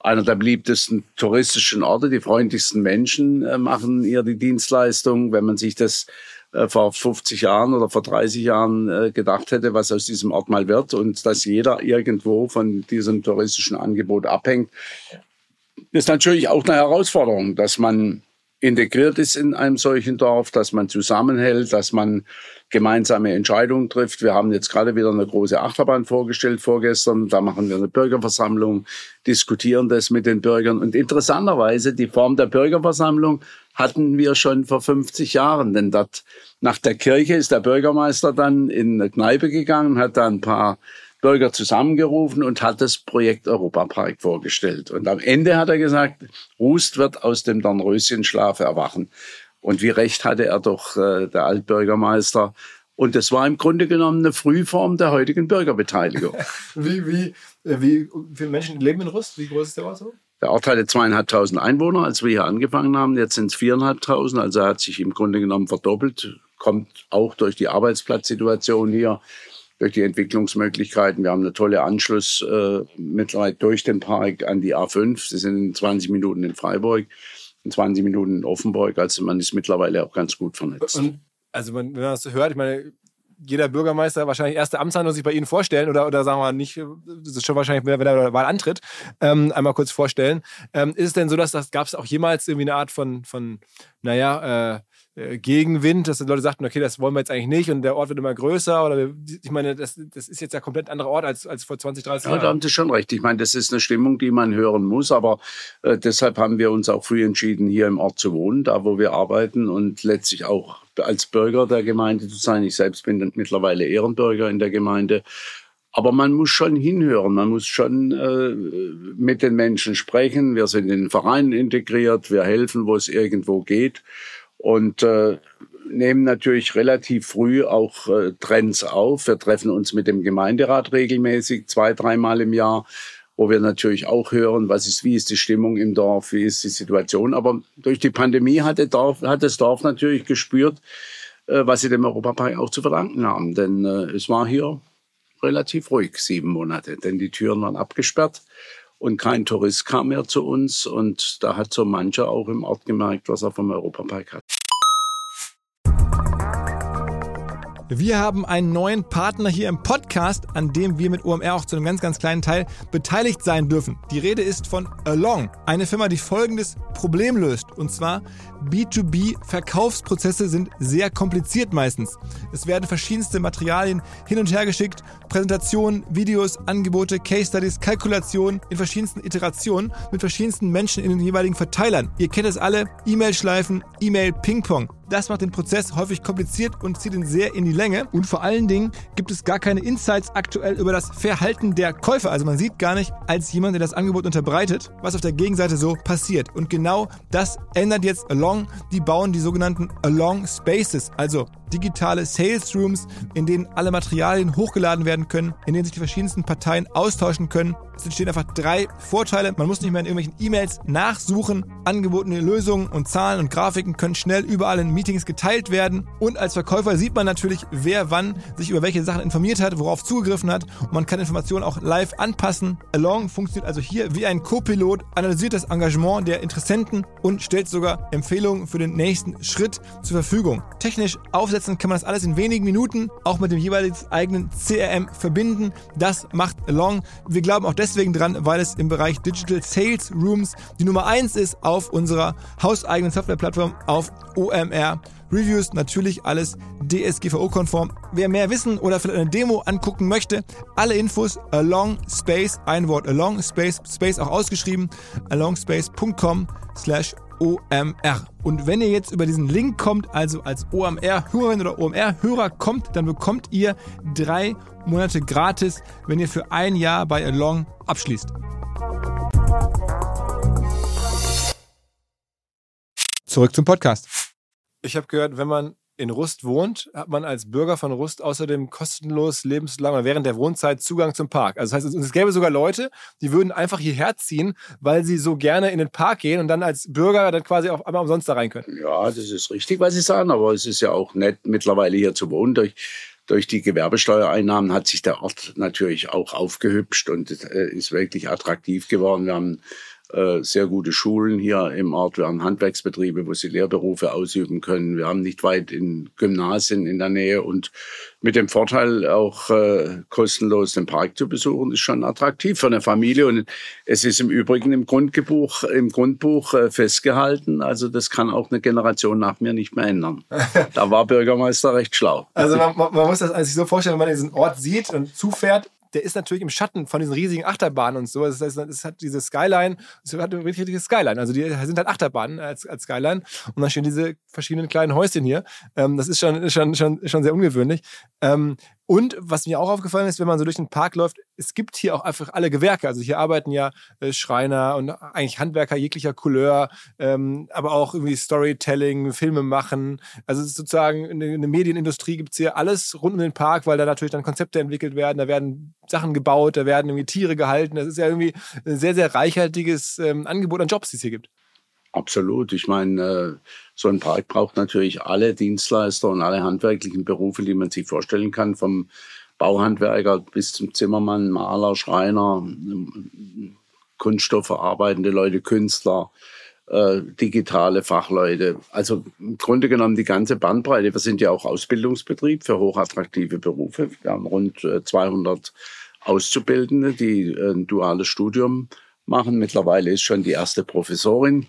Speaker 2: einer der beliebtesten touristischen Orte. Die freundlichsten Menschen äh, machen hier die Dienstleistung. Wenn man sich das äh, vor 50 Jahren oder vor 30 Jahren äh, gedacht hätte, was aus diesem Ort mal wird und dass jeder irgendwo von diesem touristischen Angebot abhängt, ist natürlich auch eine Herausforderung, dass man integriert ist in einem solchen Dorf, dass man zusammenhält, dass man gemeinsame Entscheidungen trifft. Wir haben jetzt gerade wieder eine große Achterbahn vorgestellt vorgestern. Da machen wir eine Bürgerversammlung, diskutieren das mit den Bürgern. Und interessanterweise, die Form der Bürgerversammlung hatten wir schon vor 50 Jahren. Denn dort nach der Kirche ist der Bürgermeister dann in eine Kneipe gegangen, hat da ein paar Bürger zusammengerufen und hat das Projekt Europapark vorgestellt. Und am Ende hat er gesagt, Rust wird aus dem Dornröschenschlaf erwachen. Und wie recht hatte er doch, äh, der Altbürgermeister. Und das war im Grunde genommen eine Frühform der heutigen Bürgerbeteiligung.
Speaker 1: wie, wie, äh, wie viele Menschen leben in Rust? Wie groß ist der Ort so?
Speaker 2: Der Ort hatte zweieinhalbtausend Einwohner, als wir hier angefangen haben. Jetzt sind es viereinhalbtausend. Also hat sich im Grunde genommen verdoppelt. Kommt auch durch die Arbeitsplatzsituation hier durch die Entwicklungsmöglichkeiten. Wir haben eine tolle Anschluss äh, mittlerweile durch den Park an die A5. Sie sind in 20 Minuten in Freiburg, in 20 Minuten in Offenburg. Also man ist mittlerweile auch ganz gut vernetzt.
Speaker 1: Und Also wenn man das so hört, ich meine, jeder Bürgermeister wahrscheinlich erste Amtshandlung sich bei Ihnen vorstellen oder, oder sagen wir mal nicht, das ist schon wahrscheinlich, wenn er der Wahl antritt, ähm, einmal kurz vorstellen. Ähm, ist es denn so, dass das gab es auch jemals irgendwie eine Art von, von naja, äh, Gegenwind, dass die Leute sagten, okay, das wollen wir jetzt eigentlich nicht und der Ort wird immer größer oder ich meine, das, das ist jetzt ja komplett ein anderer Ort als, als vor 20, 30
Speaker 2: Jahren. Ja, da haben Sie schon recht. Ich meine, das ist eine Stimmung, die man hören muss, aber äh, deshalb haben wir uns auch früh entschieden, hier im Ort zu wohnen, da wo wir arbeiten und letztlich auch als Bürger der Gemeinde zu sein. Ich selbst bin mittlerweile Ehrenbürger in der Gemeinde. Aber man muss schon hinhören, man muss schon äh, mit den Menschen sprechen. Wir sind in den Vereinen integriert, wir helfen, wo es irgendwo geht und äh, nehmen natürlich relativ früh auch äh, Trends auf. Wir treffen uns mit dem Gemeinderat regelmäßig, zwei, dreimal im Jahr, wo wir natürlich auch hören, was ist, wie ist die Stimmung im Dorf, wie ist die Situation. Aber durch die Pandemie hat, Dorf, hat das Dorf natürlich gespürt, äh, was sie dem Europapark auch zu verdanken haben. Denn äh, es war hier relativ ruhig, sieben Monate, denn die Türen waren abgesperrt und kein Tourist kam mehr zu uns. Und da hat so mancher auch im Ort gemerkt, was er vom Europapark hat.
Speaker 1: Wir haben einen neuen Partner hier im Podcast, an dem wir mit OMR auch zu einem ganz, ganz kleinen Teil beteiligt sein dürfen. Die Rede ist von Along, eine Firma, die folgendes Problem löst. Und zwar B2B-Verkaufsprozesse sind sehr kompliziert meistens. Es werden verschiedenste Materialien hin und her geschickt, Präsentationen, Videos, Angebote, Case Studies, Kalkulationen in verschiedensten Iterationen mit verschiedensten Menschen in den jeweiligen Verteilern. Ihr kennt es alle, E-Mail-Schleifen, E-Mail-Ping-Pong. Das macht den Prozess häufig kompliziert und zieht ihn sehr in die Länge. Und vor allen Dingen gibt es gar keine Insights aktuell über das Verhalten der Käufer. Also man sieht gar nicht als jemand, der das Angebot unterbreitet, was auf der Gegenseite so passiert. Und genau das ändert jetzt Along. Die bauen die sogenannten Along Spaces, also digitale Sales Rooms, in denen alle Materialien hochgeladen werden können, in denen sich die verschiedensten Parteien austauschen können. Es entstehen einfach drei Vorteile. Man muss nicht mehr in irgendwelchen E-Mails nachsuchen. Angebotene Lösungen und Zahlen und Grafiken können schnell überall in Meetings geteilt werden. Und als Verkäufer sieht man natürlich, wer wann sich über welche Sachen informiert hat, worauf zugegriffen hat. Und man kann Informationen auch live anpassen. Along funktioniert also hier wie ein Co-Pilot, analysiert das Engagement der Interessenten und stellt sogar Empfehlungen für den nächsten Schritt zur Verfügung. Technisch aufsetzen aufsetzen, kann man das alles in wenigen Minuten auch mit dem jeweiligen eigenen CRM verbinden. Das macht Along. Wir glauben auch deswegen dran, weil es im Bereich Digital Sales Rooms die Nummer 1 ist auf unserer hauseigenen Softwareplattform auf OMR. Reviews natürlich alles DSGVO-konform. Wer mehr wissen oder vielleicht eine Demo angucken möchte, alle Infos along space, ein Wort along space, space auch ausgeschrieben, alongspace.com slash OMR. Und wenn ihr jetzt über diesen Link kommt, also als OMR-Hörerin oder OMR-Hörer kommt, dann bekommt ihr drei Monate gratis, wenn ihr für ein Jahr bei Along abschließt. Zurück zum Podcast. Ich habe gehört, wenn man in Rust wohnt, hat man als Bürger von Rust außerdem kostenlos lebenslang oder während der Wohnzeit Zugang zum Park. Also das heißt, es gäbe sogar Leute, die würden einfach hierher ziehen, weil sie so gerne in den Park gehen und dann als Bürger dann quasi auf einmal umsonst da rein können.
Speaker 2: Ja, das ist richtig, was Sie sagen, aber es ist ja auch nett, mittlerweile hier zu wohnen. Durch, durch die Gewerbesteuereinnahmen hat sich der Ort natürlich auch aufgehübscht und äh, ist wirklich attraktiv geworden. Wir haben äh, sehr gute Schulen hier im Ort. Wir haben Handwerksbetriebe, wo sie Lehrberufe ausüben können. Wir haben nicht weit in Gymnasien in der Nähe und mit dem Vorteil auch äh, kostenlos den Park zu besuchen, ist schon attraktiv für eine Familie. Und es ist im Übrigen im Grundbuch, im Grundbuch äh, festgehalten. Also das kann auch eine Generation nach mir nicht mehr ändern. da war Bürgermeister recht schlau.
Speaker 1: Also man, man muss das sich so vorstellen, wenn man diesen Ort sieht und zufährt, der ist natürlich im Schatten von diesen riesigen Achterbahnen und so. Das heißt, es hat diese Skyline, es hat eine richtige Skyline. Also die sind halt Achterbahnen als, als Skyline. Und dann stehen diese verschiedenen kleinen Häuschen hier. Ähm, das ist schon, schon, schon, schon sehr ungewöhnlich. Ähm, und was mir auch aufgefallen ist, wenn man so durch den Park läuft, es gibt hier auch einfach alle Gewerke. Also hier arbeiten ja äh, Schreiner und eigentlich Handwerker jeglicher Couleur, ähm, aber auch irgendwie Storytelling, Filme machen. Also sozusagen eine, Medienindustrie gibt's hier alles rund um den Park, weil da natürlich dann Konzepte entwickelt werden, da werden Sachen gebaut, da werden irgendwie Tiere gehalten. Das ist ja irgendwie ein sehr, sehr reichhaltiges ähm, Angebot an Jobs, die es hier gibt.
Speaker 2: Absolut. Ich meine, äh, so ein Park braucht natürlich alle Dienstleister und alle handwerklichen Berufe, die man sich vorstellen kann, vom Bauhandwerker bis zum Zimmermann, Maler, Schreiner, Kunststoffverarbeitende Leute, Künstler, äh, digitale Fachleute. Also im Grunde genommen die ganze Bandbreite. Wir sind ja auch Ausbildungsbetrieb für hochattraktive Berufe. Wir haben rund 200 Auszubildende, die ein duales Studium machen. Mittlerweile ist schon die erste Professorin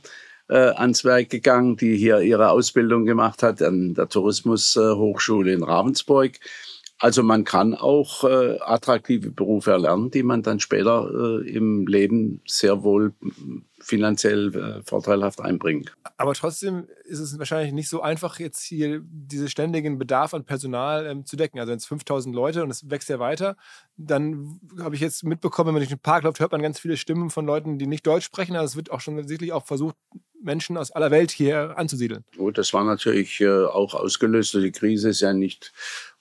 Speaker 2: äh, ans Werk gegangen, die hier ihre Ausbildung gemacht hat an der Tourismushochschule in Ravensburg. Also man kann auch äh, attraktive Berufe erlernen, die man dann später äh, im Leben sehr wohl finanziell äh, vorteilhaft einbringen.
Speaker 1: Aber trotzdem ist es wahrscheinlich nicht so einfach, jetzt hier diesen ständigen Bedarf an Personal ähm, zu decken. Also wenn es 5000 Leute und es wächst ja weiter, dann habe ich jetzt mitbekommen, wenn man durch den Park läuft, hört man ganz viele Stimmen von Leuten, die nicht Deutsch sprechen. Also es wird auch schon sicherlich auch versucht, Menschen aus aller Welt hier anzusiedeln.
Speaker 2: Gut, das war natürlich äh, auch ausgelöst. Die Krise ist ja nicht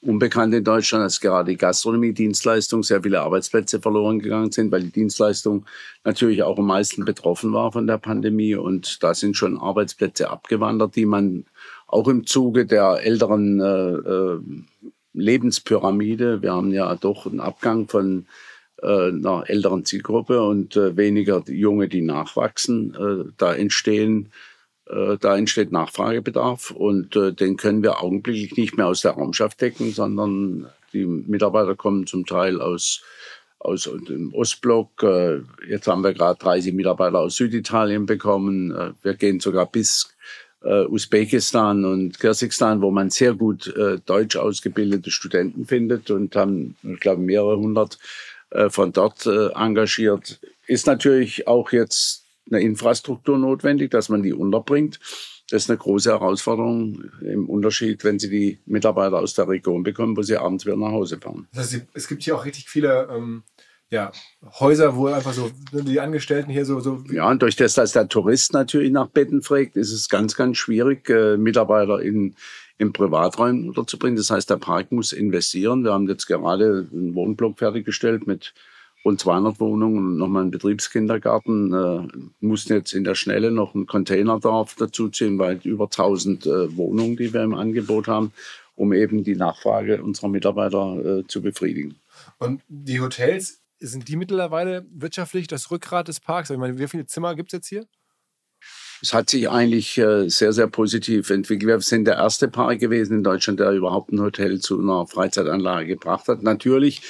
Speaker 2: unbekannt in Deutschland, dass gerade die Gastronomie-Dienstleistung sehr viele Arbeitsplätze verloren gegangen sind, weil die Dienstleistung natürlich auch am meisten betroffen war von der Pandemie. Und da sind schon Arbeitsplätze abgewandert, die man auch im Zuge der älteren äh, äh, Lebenspyramide, wir haben ja doch einen Abgang von äh, einer älteren Zielgruppe und äh, weniger Junge, die nachwachsen, da entstehen da entsteht Nachfragebedarf und äh, den können wir augenblicklich nicht mehr aus der Raumschaft decken, sondern die Mitarbeiter kommen zum Teil aus, aus dem Ostblock. Äh, jetzt haben wir gerade 30 Mitarbeiter aus Süditalien bekommen. Äh, wir gehen sogar bis äh, Usbekistan und Kirgisistan, wo man sehr gut äh, deutsch ausgebildete Studenten findet und haben, ich glaube, mehrere hundert äh, von dort äh, engagiert. Ist natürlich auch jetzt eine Infrastruktur notwendig, dass man die unterbringt. Das ist eine große Herausforderung im Unterschied, wenn Sie die Mitarbeiter aus der Region bekommen, wo Sie abends wieder nach Hause fahren.
Speaker 1: Das heißt, es gibt hier auch richtig viele ähm, ja, Häuser, wo einfach so die Angestellten hier so, so.
Speaker 2: Ja, und durch das, dass der Tourist natürlich nach Betten fragt, ist es ganz, ganz schwierig, äh, Mitarbeiter in, im Privatraum unterzubringen. Das heißt, der Park muss investieren. Wir haben jetzt gerade einen Wohnblock fertiggestellt mit rund 200 Wohnungen und nochmal einen Betriebskindergarten. Äh, mussten jetzt in der Schnelle noch einen Containerdorf dazuziehen, weil über 1000 äh, Wohnungen, die wir im Angebot haben, um eben die Nachfrage unserer Mitarbeiter äh, zu befriedigen.
Speaker 1: Und die Hotels, sind die mittlerweile wirtschaftlich das Rückgrat des Parks? Ich meine, wie viele Zimmer gibt es jetzt hier?
Speaker 2: Es hat sich eigentlich äh, sehr, sehr positiv entwickelt. Wir sind der erste Park gewesen in Deutschland, der überhaupt ein Hotel zu einer Freizeitanlage gebracht hat. Natürlich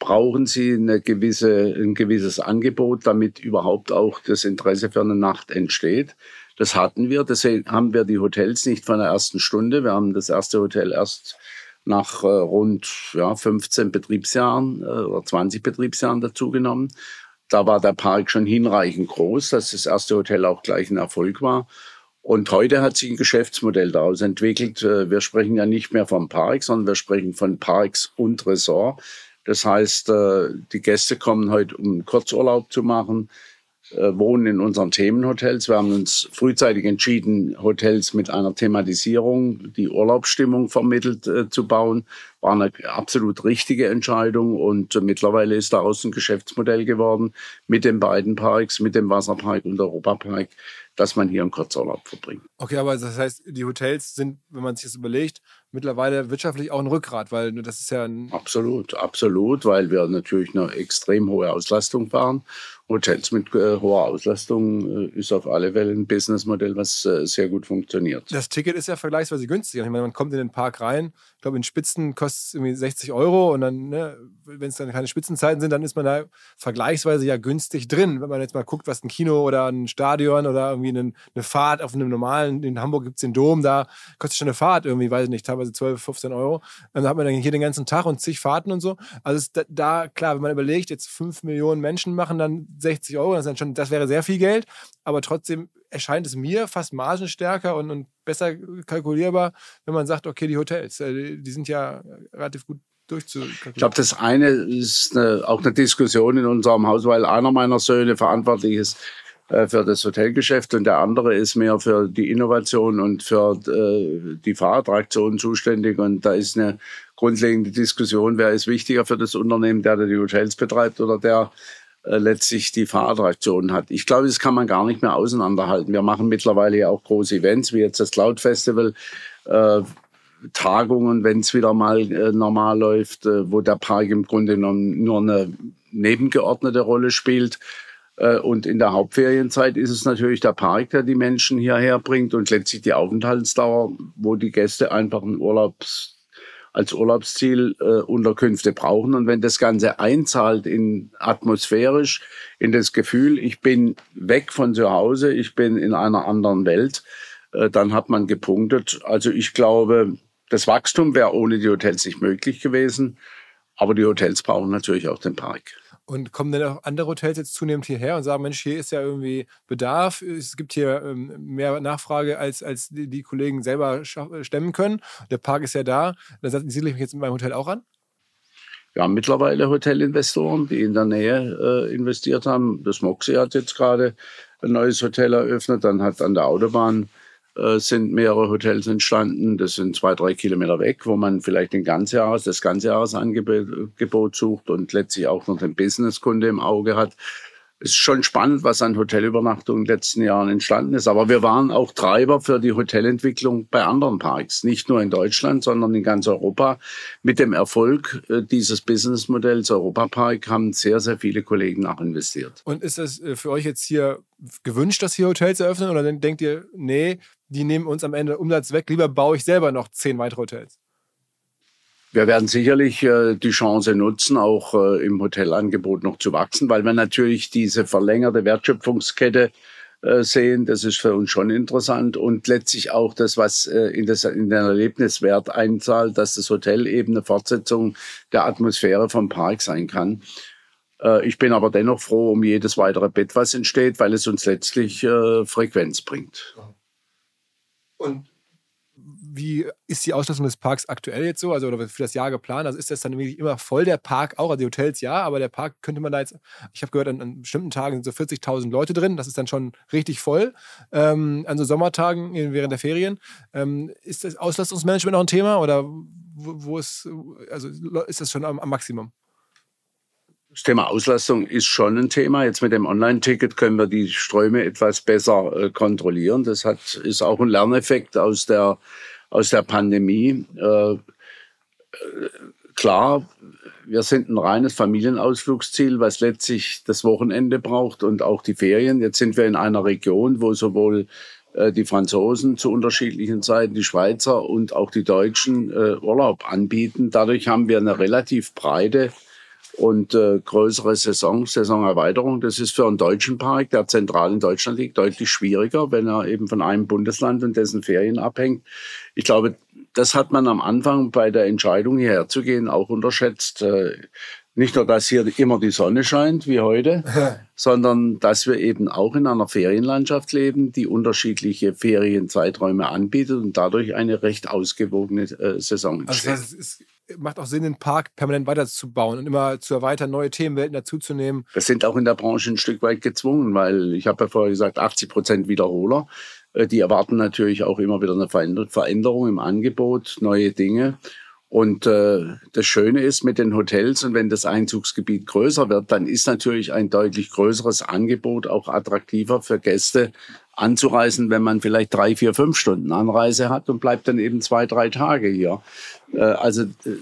Speaker 2: brauchen sie eine gewisse, ein gewisses Angebot, damit überhaupt auch das Interesse für eine Nacht entsteht. Das hatten wir. Deswegen haben wir die Hotels nicht von der ersten Stunde. Wir haben das erste Hotel erst nach äh, rund ja, 15 Betriebsjahren äh, oder 20 Betriebsjahren dazugenommen. Da war der Park schon hinreichend groß, dass das erste Hotel auch gleich ein Erfolg war. Und heute hat sich ein Geschäftsmodell daraus entwickelt. Äh, wir sprechen ja nicht mehr vom Park, sondern wir sprechen von Parks und Resort. Das heißt, äh, die Gäste kommen heute, um Kurzurlaub zu machen, äh, wohnen in unseren Themenhotels. Wir haben uns frühzeitig entschieden, Hotels mit einer Thematisierung, die Urlaubsstimmung vermittelt, äh, zu bauen. War eine absolut richtige Entscheidung und mittlerweile ist daraus ein Geschäftsmodell geworden mit den beiden Parks, mit dem Wasserpark und Europapark, dass man hier einen Kurzurlaub verbringt.
Speaker 1: Okay, aber das heißt, die Hotels sind, wenn man sich das überlegt, mittlerweile wirtschaftlich auch ein Rückgrat, weil das ist ja ein.
Speaker 2: Absolut, absolut, weil wir natürlich eine extrem hohe Auslastung fahren. Hotels mit äh, hoher Auslastung äh, ist auf alle Fälle ein Businessmodell, was äh, sehr gut funktioniert.
Speaker 1: Das Ticket ist ja vergleichsweise günstig. Ich meine, man kommt in den Park rein, ich glaube, in Spitzen kostet es irgendwie 60 Euro und dann, ne, wenn es dann keine Spitzenzeiten sind, dann ist man da vergleichsweise ja günstig drin. Wenn man jetzt mal guckt, was ein Kino oder ein Stadion oder irgendwie eine, eine Fahrt auf einem normalen, in Hamburg gibt es den Dom, da kostet schon eine Fahrt irgendwie, weiß ich nicht, teilweise 12, 15 Euro. Dann hat man dann hier den ganzen Tag und zig Fahrten und so. Also da, da, klar, wenn man überlegt, jetzt 5 Millionen Menschen machen dann 60 Euro, das, schon, das wäre sehr viel Geld, aber trotzdem erscheint es mir fast margenstärker und, und besser kalkulierbar, wenn man sagt, okay, die Hotels, äh, die sind ja relativ gut durchzukalkulieren.
Speaker 2: Ich glaube, das eine ist eine, auch eine Diskussion in unserem Haus, weil einer meiner Söhne verantwortlich ist äh, für das Hotelgeschäft und der andere ist mehr für die Innovation und für äh, die Fahrattraktion zuständig. Und da ist eine grundlegende Diskussion, wer ist wichtiger für das Unternehmen, der, der die Hotels betreibt oder der äh, letztlich die Fahrattraktion hat. Ich glaube, das kann man gar nicht mehr auseinanderhalten. Wir machen mittlerweile ja auch große Events, wie jetzt das Cloud Festival. Äh, Tagungen, wenn es wieder mal äh, normal läuft, äh, wo der Park im Grunde genommen nur eine nebengeordnete Rolle spielt. Äh, und in der Hauptferienzeit ist es natürlich der Park, der die Menschen hierher bringt und letztlich die Aufenthaltsdauer, wo die Gäste einfach einen Urlaubs als Urlaubsziel äh, Unterkünfte brauchen. Und wenn das Ganze einzahlt in atmosphärisch, in das Gefühl, ich bin weg von zu Hause, ich bin in einer anderen Welt, äh, dann hat man gepunktet. Also ich glaube, das Wachstum wäre ohne die Hotels nicht möglich gewesen. Aber die Hotels brauchen natürlich auch den Park.
Speaker 1: Und kommen dann auch andere Hotels jetzt zunehmend hierher und sagen, Mensch, hier ist ja irgendwie Bedarf, es gibt hier ähm, mehr Nachfrage, als, als die, die Kollegen selber stemmen können. Der Park ist ja da. Da siedle ich mich jetzt in meinem Hotel auch an?
Speaker 2: Wir haben mittlerweile Hotelinvestoren, die in der Nähe äh, investiert haben. Das Moxie hat jetzt gerade ein neues Hotel eröffnet. Dann hat an der Autobahn äh, sind mehrere Hotels entstanden. Das sind zwei, drei Kilometer weg, wo man vielleicht den Ganzjahres, das Ganzjahresangebot sucht und letztlich auch noch den Businesskunde im Auge hat. Es ist schon spannend, was an Hotelübernachtungen in den letzten Jahren entstanden ist. Aber wir waren auch Treiber für die Hotelentwicklung bei anderen Parks. Nicht nur in Deutschland, sondern in ganz Europa. Mit dem Erfolg äh, dieses Businessmodells Europa Park haben sehr, sehr viele Kollegen auch investiert.
Speaker 1: Und ist es äh, für euch jetzt hier gewünscht, dass hier Hotels eröffnen? Oder denkt ihr, nee, die nehmen uns am Ende Umsatz weg, lieber baue ich selber noch zehn weitere Hotels?
Speaker 2: Wir werden sicherlich äh, die Chance nutzen, auch äh, im Hotelangebot noch zu wachsen, weil wir natürlich diese verlängerte Wertschöpfungskette äh, sehen. Das ist für uns schon interessant und letztlich auch das, was äh, in, das, in den Erlebniswert einzahlt, dass das Hotel eben eine Fortsetzung der Atmosphäre vom Park sein kann. Äh, ich bin aber dennoch froh um jedes weitere Bett, was entsteht, weil es uns letztlich äh, Frequenz bringt.
Speaker 1: Und wie ist die Auslastung des Parks aktuell jetzt so? Also oder für das Jahr geplant? Also ist das dann wirklich immer voll der Park auch? Also die Hotels ja, aber der Park könnte man da jetzt, ich habe gehört, an, an, bestimmten Tagen sind so 40.000 Leute drin. Das ist dann schon richtig voll. Ähm, an so Sommertagen während der Ferien. Ähm, ist das Auslastungsmanagement noch ein Thema oder wo, wo ist, also ist das schon am, am Maximum?
Speaker 2: Das Thema Auslastung ist schon ein Thema. Jetzt mit dem Online-Ticket können wir die Ströme etwas besser äh, kontrollieren. Das hat, ist auch ein Lerneffekt aus der, aus der Pandemie. Äh, äh, klar, wir sind ein reines Familienausflugsziel, was letztlich das Wochenende braucht und auch die Ferien. Jetzt sind wir in einer Region, wo sowohl äh, die Franzosen zu unterschiedlichen Zeiten, die Schweizer und auch die Deutschen äh, Urlaub anbieten. Dadurch haben wir eine relativ breite und äh, größere Saison, Saisonerweiterung. Das ist für einen deutschen Park, der zentral in Deutschland liegt, deutlich schwieriger, wenn er eben von einem Bundesland und dessen Ferien abhängt. Ich glaube, das hat man am Anfang bei der Entscheidung hierher zu gehen auch unterschätzt. Äh, nicht nur, dass hier immer die Sonne scheint wie heute, sondern dass wir eben auch in einer Ferienlandschaft leben, die unterschiedliche Ferienzeiträume anbietet und dadurch eine recht ausgewogene äh, Saison
Speaker 1: entsteht. Also das macht auch Sinn, den Park permanent weiterzubauen und immer zu erweitern, neue Themenwelten dazuzunehmen.
Speaker 2: Wir sind auch in der Branche ein Stück weit gezwungen, weil ich habe ja vorher gesagt, 80 Prozent Wiederholer. Äh, die erwarten natürlich auch immer wieder eine Veränderung im Angebot, neue Dinge. Und äh, das Schöne ist mit den Hotels und wenn das Einzugsgebiet größer wird, dann ist natürlich ein deutlich größeres Angebot auch attraktiver für Gäste anzureisen, wenn man vielleicht drei, vier, fünf Stunden Anreise hat und bleibt dann eben zwei, drei Tage hier. Äh, also äh,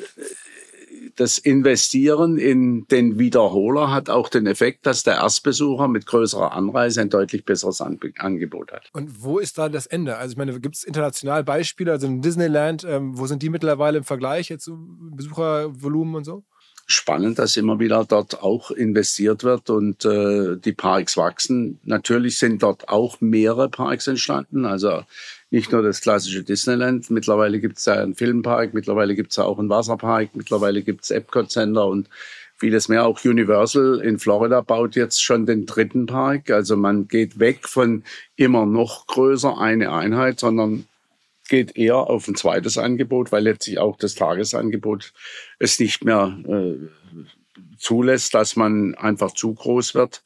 Speaker 2: das Investieren in den Wiederholer hat auch den Effekt, dass der Erstbesucher mit größerer Anreise ein deutlich besseres Angebot hat.
Speaker 1: Und wo ist da das Ende? Also ich meine, gibt es international Beispiele, also in Disneyland, ähm, wo sind die mittlerweile im Vergleich jetzt Besuchervolumen und so?
Speaker 2: Spannend, dass immer wieder dort auch investiert wird und äh, die Parks wachsen. Natürlich sind dort auch mehrere Parks entstanden. Also nicht nur das klassische Disneyland. Mittlerweile gibt es ja einen Filmpark, mittlerweile gibt es ja auch einen Wasserpark, mittlerweile gibt es Epcot Center und vieles mehr. Auch Universal in Florida baut jetzt schon den dritten Park. Also man geht weg von immer noch größer eine Einheit, sondern geht eher auf ein zweites Angebot, weil letztlich auch das Tagesangebot es nicht mehr äh, zulässt, dass man einfach zu groß wird.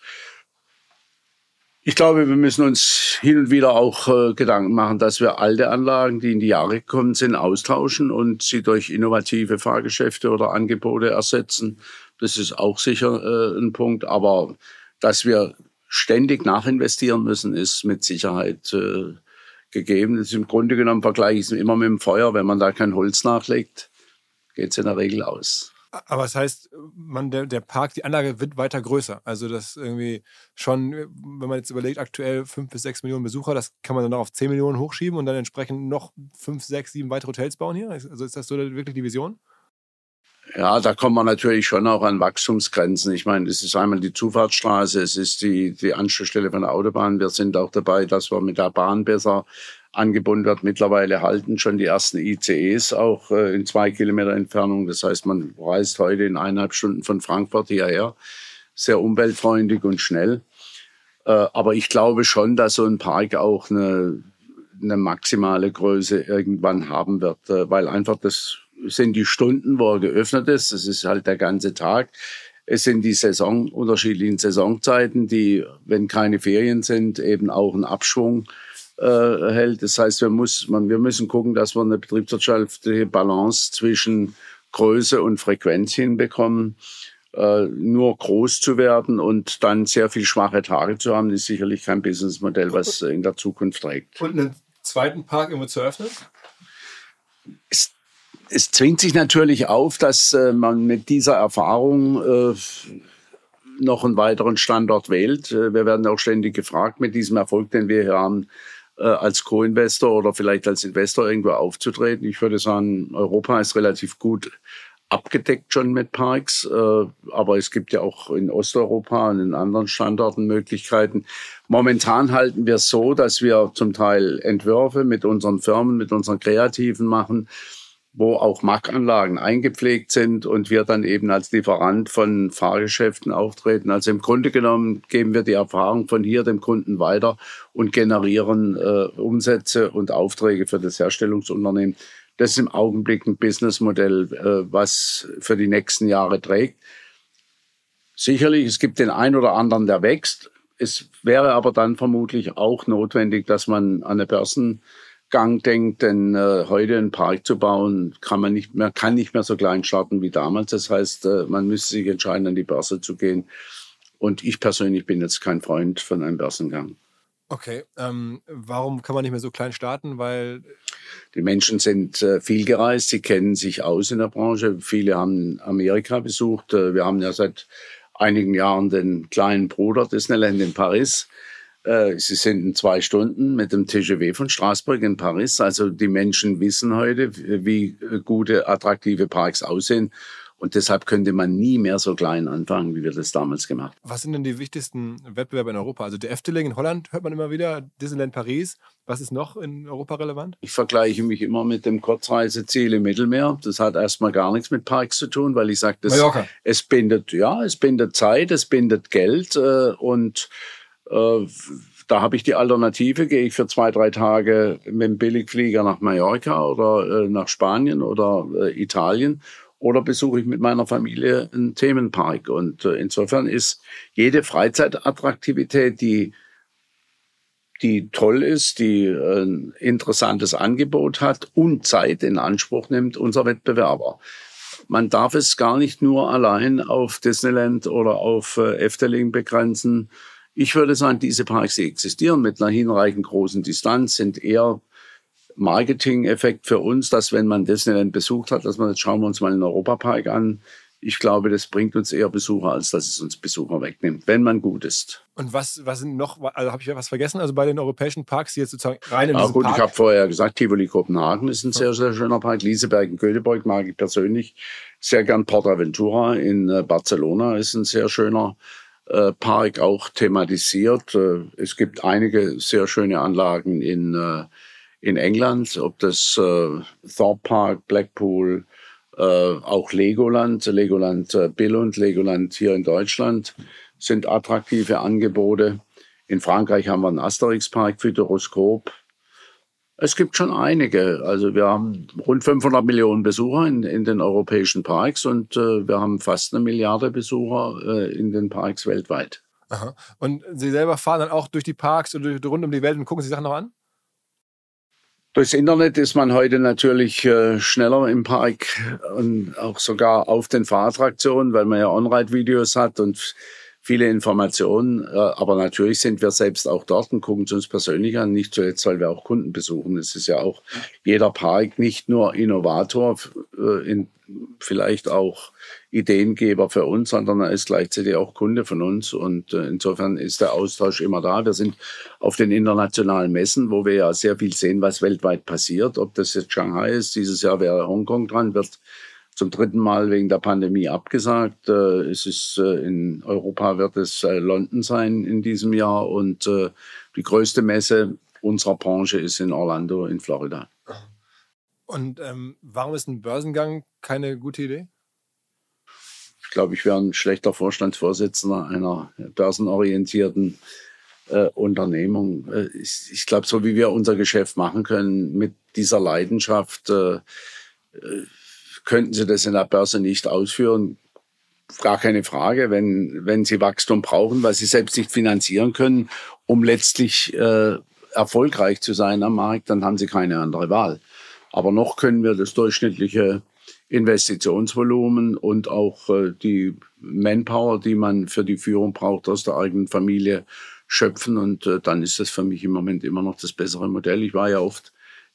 Speaker 2: Ich glaube, wir müssen uns hin und wieder auch äh, Gedanken machen, dass wir alte Anlagen, die in die Jahre gekommen sind, austauschen und sie durch innovative Fahrgeschäfte oder Angebote ersetzen. Das ist auch sicher äh, ein Punkt. Aber dass wir ständig nachinvestieren müssen, ist mit Sicherheit äh, gegeben. Das ist im Grunde genommen vergleiche ich es immer mit dem Feuer. Wenn man da kein Holz nachlegt, geht es in der Regel aus.
Speaker 1: Aber das heißt, man, der, der Park, die Anlage wird weiter größer. Also das irgendwie schon, wenn man jetzt überlegt, aktuell fünf bis sechs Millionen Besucher, das kann man dann noch auf zehn Millionen hochschieben und dann entsprechend noch fünf, sechs, sieben weitere Hotels bauen hier. Also ist das so wirklich die Vision?
Speaker 2: Ja, da kommt man natürlich schon auch an Wachstumsgrenzen. Ich meine, es ist einmal die Zufahrtsstraße, es ist die, die Anschlussstelle von der Autobahn. Wir sind auch dabei, dass wir mit der Bahn besser angebunden wird. Mittlerweile halten schon die ersten ICEs auch äh, in zwei Kilometer Entfernung. Das heißt, man reist heute in eineinhalb Stunden von Frankfurt hierher. Sehr umweltfreundlich und schnell. Äh, aber ich glaube schon, dass so ein Park auch eine, eine maximale Größe irgendwann haben wird, äh, weil einfach das sind die Stunden, wo er geöffnet ist. Das ist halt der ganze Tag. Es sind die Saison, unterschiedlichen Saisonzeiten, die, wenn keine Ferien sind, eben auch einen Abschwung äh, hält. Das heißt, wir, muss, man, wir müssen gucken, dass wir eine betriebswirtschaftliche Balance zwischen Größe und Frequenz hinbekommen. Äh, nur groß zu werden und dann sehr viel schwache Tage zu haben, ist sicherlich kein Businessmodell, was in der Zukunft trägt.
Speaker 1: Und einen zweiten Park irgendwo zu öffnen?
Speaker 2: Es zwingt sich natürlich auf, dass äh, man mit dieser Erfahrung äh, noch einen weiteren Standort wählt. Äh, wir werden auch ständig gefragt, mit diesem Erfolg, den wir hier haben, als Co-Investor oder vielleicht als Investor irgendwo aufzutreten. Ich würde sagen, Europa ist relativ gut abgedeckt schon mit Parks, aber es gibt ja auch in Osteuropa und in anderen Standorten Möglichkeiten. Momentan halten wir es so, dass wir zum Teil Entwürfe mit unseren Firmen, mit unseren Kreativen machen, wo auch Markanlagen eingepflegt sind und wir dann eben als Lieferant von Fahrgeschäften auftreten. Also im Grunde genommen geben wir die Erfahrung von hier dem Kunden weiter und generieren äh, Umsätze und Aufträge für das Herstellungsunternehmen. Das ist im Augenblick ein Businessmodell, äh, was für die nächsten Jahre trägt. Sicherlich, es gibt den einen oder anderen, der wächst. Es wäre aber dann vermutlich auch notwendig, dass man an eine Börsen Gang denkt, denn äh, heute einen Park zu bauen, kann man nicht mehr, kann nicht mehr so klein starten wie damals. Das heißt, äh, man müsste sich entscheiden, an die Börse zu gehen. Und ich persönlich bin jetzt kein Freund von einem Börsengang.
Speaker 1: Okay, ähm, warum kann man nicht mehr so klein starten? Weil
Speaker 2: die Menschen sind äh, viel gereist, sie kennen sich aus in der Branche. Viele haben Amerika besucht. Äh, wir haben ja seit einigen Jahren den kleinen Bruder Disneyland in Paris. Äh, sie sind in zwei Stunden mit dem TGV von Straßburg in Paris. Also die Menschen wissen heute, wie gute, attraktive Parks aussehen. Und deshalb könnte man nie mehr so klein anfangen, wie wir das damals gemacht
Speaker 1: haben. Was sind denn die wichtigsten Wettbewerbe in Europa? Also der Efteling in Holland hört man immer wieder, Disneyland Paris. Was ist noch in Europa relevant?
Speaker 2: Ich vergleiche mich immer mit dem Kurzreiseziel im Mittelmeer. Das hat erstmal gar nichts mit Parks zu tun, weil ich sage, es bindet, ja, es bindet Zeit, es bindet Geld äh, und äh, da habe ich die Alternative, gehe ich für zwei, drei Tage mit dem Billigflieger nach Mallorca oder äh, nach Spanien oder äh, Italien oder besuche ich mit meiner Familie einen Themenpark. Und insofern ist jede Freizeitattraktivität, die die toll ist, die ein interessantes Angebot hat und Zeit in Anspruch nimmt, unser Wettbewerber. Man darf es gar nicht nur allein auf Disneyland oder auf Efteling begrenzen, ich würde sagen, diese Parks, die existieren mit einer hinreichend großen Distanz, sind eher Marketing-Effekt für uns, dass wenn man Disneyland besucht hat, dass man jetzt schauen wir uns mal einen Europapark an. Ich glaube, das bringt uns eher Besucher, als dass es uns Besucher wegnimmt, wenn man gut ist.
Speaker 1: Und was, was sind noch, also habe ich was vergessen? Also bei den europäischen Parks, die jetzt sozusagen rein in
Speaker 2: ah, gut, Park ich habe vorher gesagt, Tivoli Kopenhagen ist ein sehr, sehr schöner Park. Lieseberg in Göteborg mag ich persönlich sehr gern. Portaventura in äh, Barcelona ist ein sehr schöner äh, Park auch thematisiert. Äh, es gibt einige sehr schöne Anlagen in, äh, in England, ob das Thorpe Park, Blackpool, auch Legoland, Legoland Billund, Legoland hier in Deutschland sind attraktive Angebote. In Frankreich haben wir einen Asterix-Park, Futuroskop, es gibt schon einige. Also wir haben rund 500 Millionen Besucher in, in den europäischen Parks und äh, wir haben fast eine Milliarde Besucher äh, in den Parks weltweit.
Speaker 1: Aha. Und Sie selber fahren dann auch durch die Parks und rund um die Welt und gucken sich Sachen noch an?
Speaker 2: Durchs Internet ist man heute natürlich äh, schneller im Park und auch sogar auf den Fahrattraktionen, weil man ja On-Ride-Videos hat und viele Informationen. Äh, aber natürlich sind wir selbst auch dort und gucken es uns persönlich an. Nicht zuletzt, weil wir auch Kunden besuchen. Es ist ja auch jeder Park nicht nur Innovator, äh, vielleicht auch Ideengeber für uns, sondern er ist gleichzeitig auch Kunde von uns. Und äh, insofern ist der Austausch immer da. Wir sind auf den internationalen Messen, wo wir ja sehr viel sehen, was weltweit passiert. Ob das jetzt Shanghai ist, dieses Jahr wäre Hongkong dran, wird zum dritten Mal wegen der Pandemie abgesagt. Äh, es ist äh, in Europa wird es äh, London sein in diesem Jahr und die größte Messe unserer Branche ist in Orlando in Florida.
Speaker 1: Und ähm, warum ist ein Börsengang keine gute Idee?
Speaker 2: glaube, ich wäre ein schlechter Vorstandsvorsitzender einer börsenorientierten äh, Unternehmung. Äh, ich, ich glaube, so wie wir unser Geschäft machen können mit dieser Leidenschaft, äh, könnten Sie das in der Börse nicht ausführen. Gar keine Frage, wenn, wenn Sie Wachstum brauchen, weil Sie selbst nicht finanzieren können, um letztlich äh, erfolgreich zu sein am Markt, dann haben Sie keine andere Wahl. Aber noch können wir das durchschnittliche Investitionsvolumen und auch äh, die Manpower, die man für die Führung braucht, aus der eigenen Familie schöpfen. Und äh, dann ist das für mich im Moment immer noch das bessere Modell. Ich war ja oft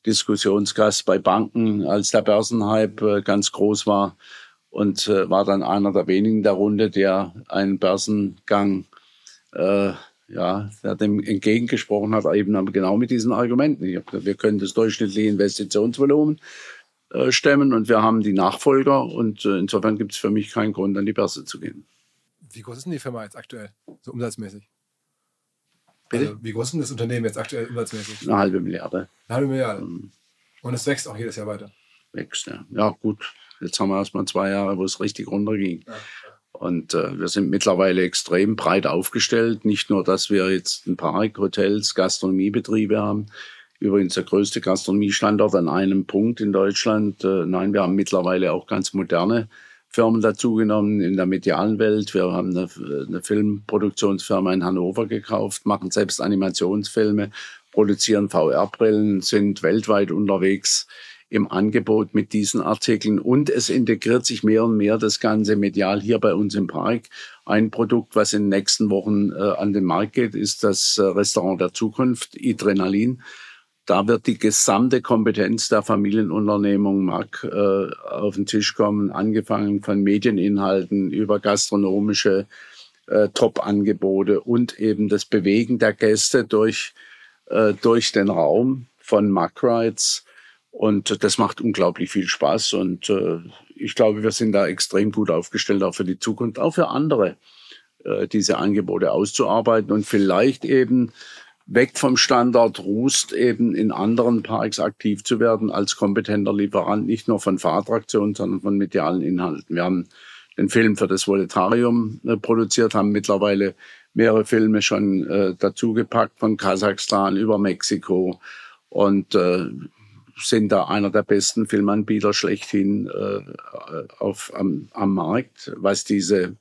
Speaker 2: Diskussionsgast bei Banken, als der Börsenhype äh, ganz groß war und äh, war dann einer der wenigen der Runde, der einen Börsengang äh, ja, der dem entgegengesprochen hat, eben genau mit diesen Argumenten. Wir können das durchschnittliche Investitionsvolumen äh, stemmen und wir haben die Nachfolger und äh, insofern gibt es für mich keinen Grund, an die Börse zu gehen.
Speaker 1: Wie groß ist denn die Firma jetzt aktuell, so umsatzmäßig?
Speaker 2: Bitte?
Speaker 1: Also, wie groß ist denn das Unternehmen jetzt aktuell umsatzmäßig?
Speaker 2: Eine halbe Milliarde.
Speaker 1: Eine halbe Milliarde. Mhm. Und es wächst auch jedes Jahr weiter.
Speaker 2: Wächst, ja. Ja, gut. Jetzt haben wir erst mal zwei Jahre, wo es richtig runterging. Ja, ja. Und äh, wir sind mittlerweile extrem breit aufgestellt. Nicht nur, dass wir jetzt ein paar Hotels, Gastronomiebetriebe haben, Übrigens der größte Gastronomiestandort an einem Punkt in Deutschland. Äh, nein, wir haben mittlerweile auch ganz moderne Firmen dazugenommen in der medialen Welt. Wir haben eine, eine Filmproduktionsfirma in Hannover gekauft, machen selbst Animationsfilme, produzieren VR-Brillen, sind weltweit unterwegs im Angebot mit diesen Artikeln und es integriert sich mehr und mehr das Ganze medial hier bei uns im Park. Ein Produkt, was in den nächsten Wochen äh, an den Markt geht, ist das äh, Restaurant der Zukunft, Adrenalin. Da wird die gesamte Kompetenz der Familienunternehmung MAG äh, auf den Tisch kommen, angefangen von Medieninhalten über gastronomische äh, Top-Angebote und eben das Bewegen der Gäste durch, äh, durch den Raum von MAG Rides. Und das macht unglaublich viel Spaß. Und äh, ich glaube, wir sind da extrem gut aufgestellt, auch für die Zukunft, auch für andere, äh, diese Angebote auszuarbeiten und vielleicht eben weg vom Standard Rust eben in anderen Parks aktiv zu werden als kompetenter Lieferant, nicht nur von Fahrattraktionen, sondern von medialen Inhalten. Wir haben den Film für das Voletarium äh, produziert, haben mittlerweile mehrere Filme schon äh, dazugepackt, von Kasachstan über Mexiko und äh, sind da einer der besten Filmanbieter schlechthin äh, auf, am, am Markt, was diese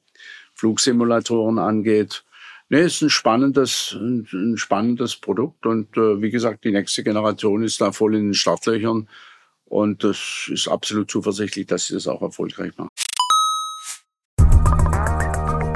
Speaker 2: Flugsimulatoren angeht. Nee, ist ein spannendes, ein, ein spannendes Produkt und äh, wie gesagt, die nächste Generation ist da voll in den Startlöchern und das ist absolut zuversichtlich, dass sie das auch erfolgreich machen.